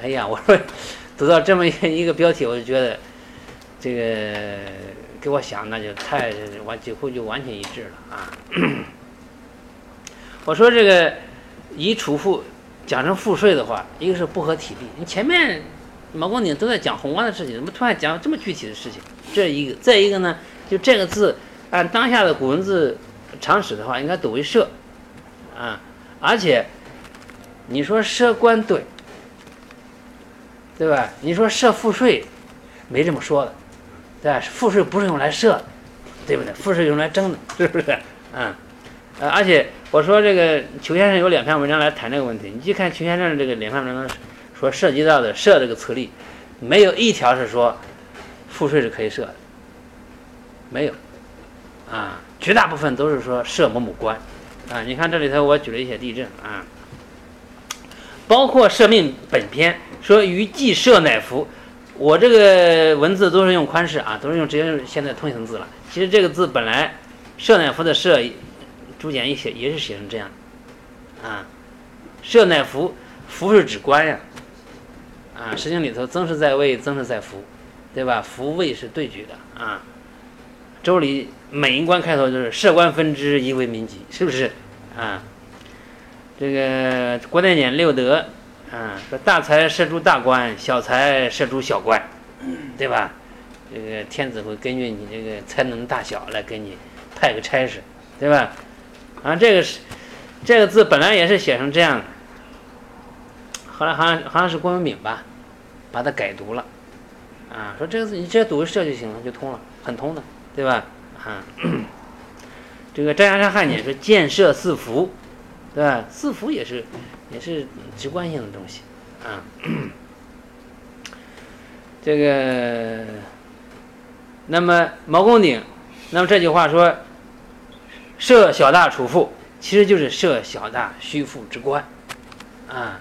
哎呀，我说读到这么一个标题，我就觉得这个。给我想，那就太完，几乎就完全一致了啊！我说这个以储赋讲成赋税的话，一个是不合体力。你前面毛公鼎都在讲宏观的事情，怎么突然讲这么具体的事情？这一个，再一个呢，就这个字按当下的古文字常识的话，应该读为社啊，而且你说设官对，对吧？你说设赋税，没这么说的。对，赋税不是用来设的，对不对？赋税用来征的，是不是？嗯，呃，而且我说这个裘先生有两篇文章来谈这个问题。你去看裘先生这个两篇文章，说涉及到的设这个词例，没有一条是说赋税是可以设的，没有，啊，绝大部分都是说设某某官，啊，你看这里头我举了一些例证啊，包括设命本篇说于既设乃服。我这个文字都是用宽式啊，都是用直接用现在通行字了。其实这个字本来“设乃服”的“设”，朱简一写也是写成这样啊，“设乃服”，“服”是指官呀，啊，《诗经》里头“曾是在位，曾是在服”，对吧？“服”位是对举的啊，《周礼》每一官开头就是“设官分之，以为民籍”，是不是啊？这个《国典简六德》。嗯，说大才设诸大官，小才设诸小官，对吧？这个天子会根据你这个才能大小来给你派个差事，对吧？啊，这个是这个字本来也是写成这样的，后来好像好像是郭文敏吧，把它改读了。啊，说这个字你直接读设就行了，就通了，很通的，对吧？啊，这个张牙山汉简说建设四福，对吧？四福也是。也是直观性的东西啊，这个，那么毛公鼎，那么这句话说，设小大处富，其实就是设小大虚富之官啊，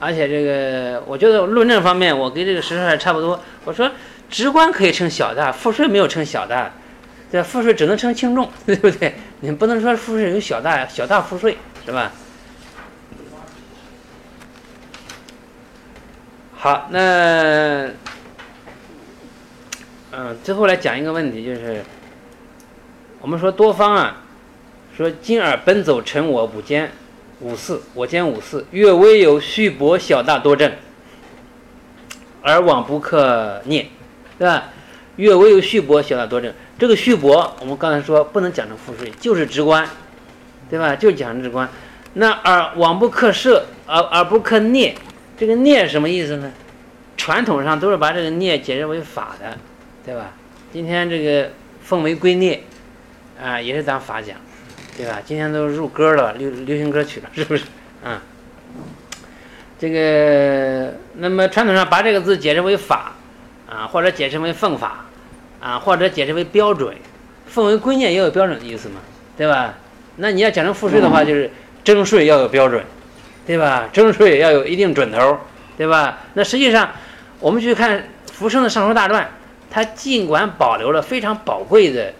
而且这个，我觉得论证方面，我跟这个石帅差不多。我说，直观可以称小大，赋税没有称小大，对赋税只能称轻重，对不对？你不能说赋税有小大小大赋税，是吧？好，那，嗯，最后来讲一个问题，就是我们说多方啊，说今尔奔走成我五间五四，我间五四，月微有虚薄小大多正，而往不可念，对吧？月微有虚薄小大多正，这个虚薄，我们刚才说不能讲成赋税，就是直观，对吧？就讲直观。那而往不可设，而而不可念。这个孽什么意思呢？传统上都是把这个孽解释为法的，对吧？今天这个奉为圭臬，啊，也是咱法讲，对吧？今天都入歌了，流流行歌曲了，是不是？啊，这个那么传统上把这个字解释为法，啊，或者解释为奉法，啊，或者解释为标准，奉为圭臬也有标准的意思嘛，对吧？那你要讲成赋税的话，就是征税要有标准，对吧？征税要有一定准头，对吧？那实际上，我们去看福生的《尚书大传》，它尽管保留了非常宝贵的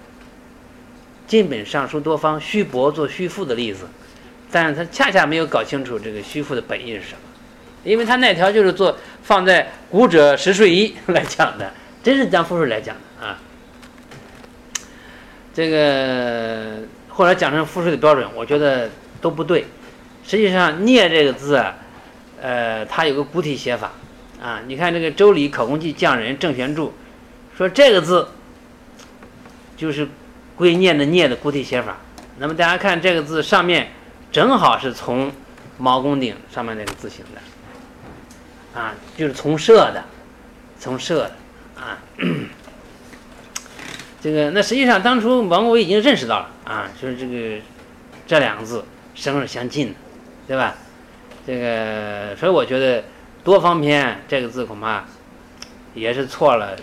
晋本尚书多方虚薄做虚赋的例子，但是他恰恰没有搞清楚这个虚赋的本意是什么，因为他那条就是做放在古者十税一来讲的，真是将赋税来讲的啊。这个或者讲成赋税的标准，我觉得都不对。实际上“聂”这个字啊，呃，它有个古体写法啊。你看这个《周礼考工记匠人郑玄注说这个字就是“归念”的“聂”的古体写法。那么大家看这个字上面正好是从毛公鼎上面那个字形的啊，就是从射的，从射的啊。这个那实际上当初王维已经认识到了啊，就是这个这两个字声是相近的，对吧？这个所以我觉得多方篇这个字恐怕也是错了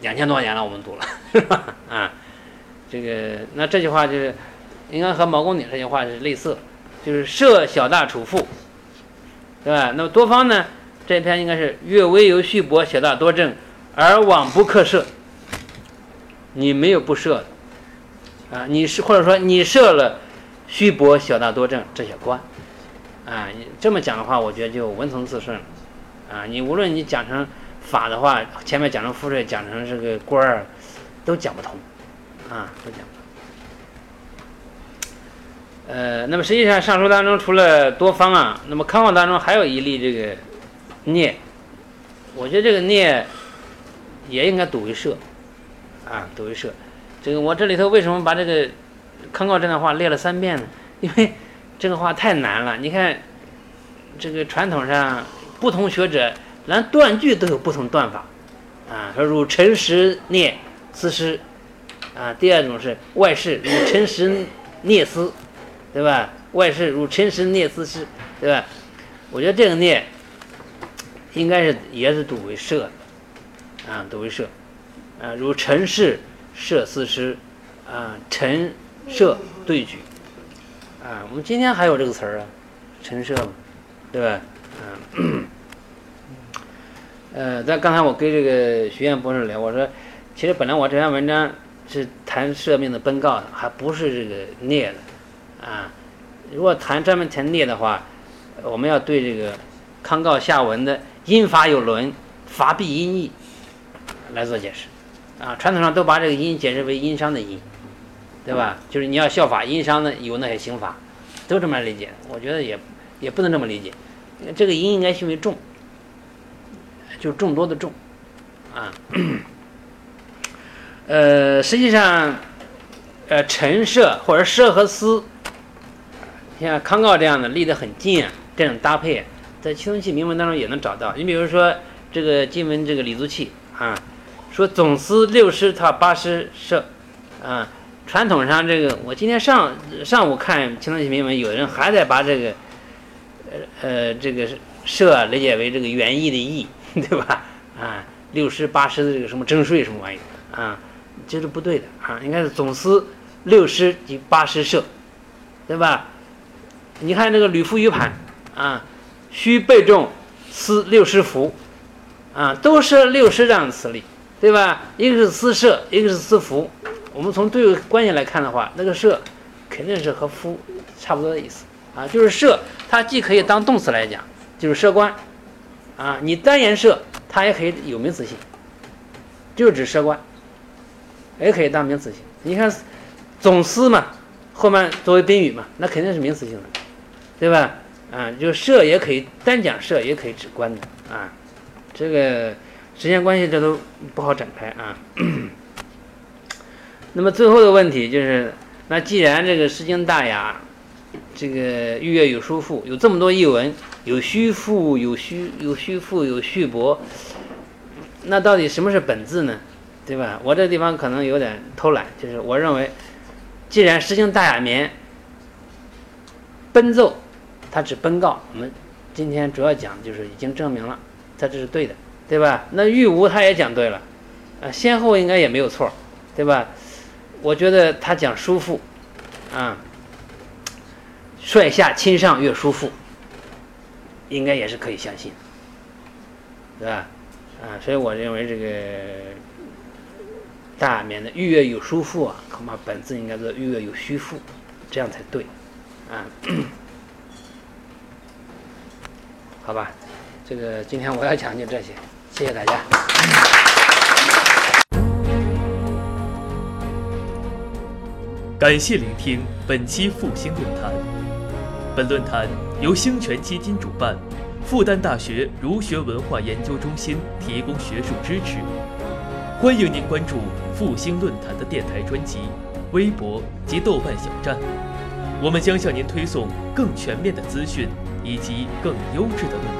两千多年了，我们读了是吧？啊，这个那这句话就是应该和毛公鼎这句话是类似，就是设小大处赋，对吧？那么多方呢这篇应该是略微有序薄，小大多正，而往不克设。你没有不设的，啊，你是或者说你设了虚薄小大多正这些官，啊，你这么讲的话，我觉得就文从字顺了，啊，你无论你讲成法的话，前面讲成赋税，讲成这个官儿，都讲不通，啊，都讲不通。呃，那么实际上上书当中除了多方啊，那么康考当中还有一例这个聂，我觉得这个聂也应该读为设。啊，读为社，这个我这里头为什么把这个康诰这段话列了三遍呢？因为这个话太难了。你看，这个传统上不同学者连断句都有不同断法啊。说如陈实聂思诗啊，第二种是外事如陈实聂思，对吧？外事如陈实聂思诗，对吧？我觉得这个聂应该是也是读为社啊，读为社。啊，如陈氏设四师，啊，陈设对举，啊，我们今天还有这个词儿啊，陈设嘛，对吧？嗯，呃，在刚才我跟这个徐燕博士聊，我说，其实本来我这篇文章是谈赦命的奔告的，还不是这个聂的，啊，如果谈专门谈聂的话，我们要对这个康诰下文的音法有伦，法必因义来做解释。啊，传统上都把这个殷解释为殷商的殷，对吧？就是你要效法殷商的有那些刑法，都这么理解。我觉得也也不能这么理解，这个殷应该训为众，就众多的众，啊，呃，实际上，呃，陈设或者设和思，像康诰这样的立得很近啊，这种搭配，在青铜器铭文当中也能找到。你比如说这个金文这个李足器啊。说总司六师他八师设，啊，传统上这个，我今天上上午看《青铜器铭文》，有人还在把这个，呃呃，这个社理解为这个园艺的艺，对吧？啊，六师八师的这个什么征税什么玩意儿啊，这是不对的啊，应该是总司六师及八师社，对吧？你看这个吕夫余盘啊，需备重司六师服，啊，都是六师这样的词例。对吧？一个是私设，一个是私服。我们从对位关系来看的话，那个设肯定是和夫差不多的意思啊。就是设，它既可以当动词来讲，就是设官啊。你单言设，它也可以有名词性，就指设官，也可以当名词性。你看总司嘛，后面作为宾语嘛，那肯定是名词性的，对吧？啊，就设也可以单讲设，也可以指官的啊。这个。时间关系，这都不好展开啊。那么最后的问题就是，那既然这个《诗经》大雅，这个玉乐有书赋，有这么多译文，有虚赋，有虚，有虚赋，有虚伯，那到底什么是本字呢？对吧？我这地方可能有点偷懒，就是我认为，既然《诗经》大雅绵奔奏，它指奔告，我们今天主要讲就是已经证明了，它这是对的。对吧？那玉无他也讲对了，啊，先后应该也没有错，对吧？我觉得他讲叔父，啊，率下亲上越叔父，应该也是可以相信，对吧？啊，所以我认为这个大免的“欲月有叔父”啊，恐怕本字应该是“欲月有虚父”，这样才对，啊，好吧，这个今天我要讲就这些，谢谢大家。感谢聆听本期复兴论坛。本论坛由兴泉基金主办，复旦大学儒学文化研究中心提供学术支持。欢迎您关注复兴论坛的电台专辑、微博及豆瓣小站，我们将向您推送更全面的资讯以及更优质的论。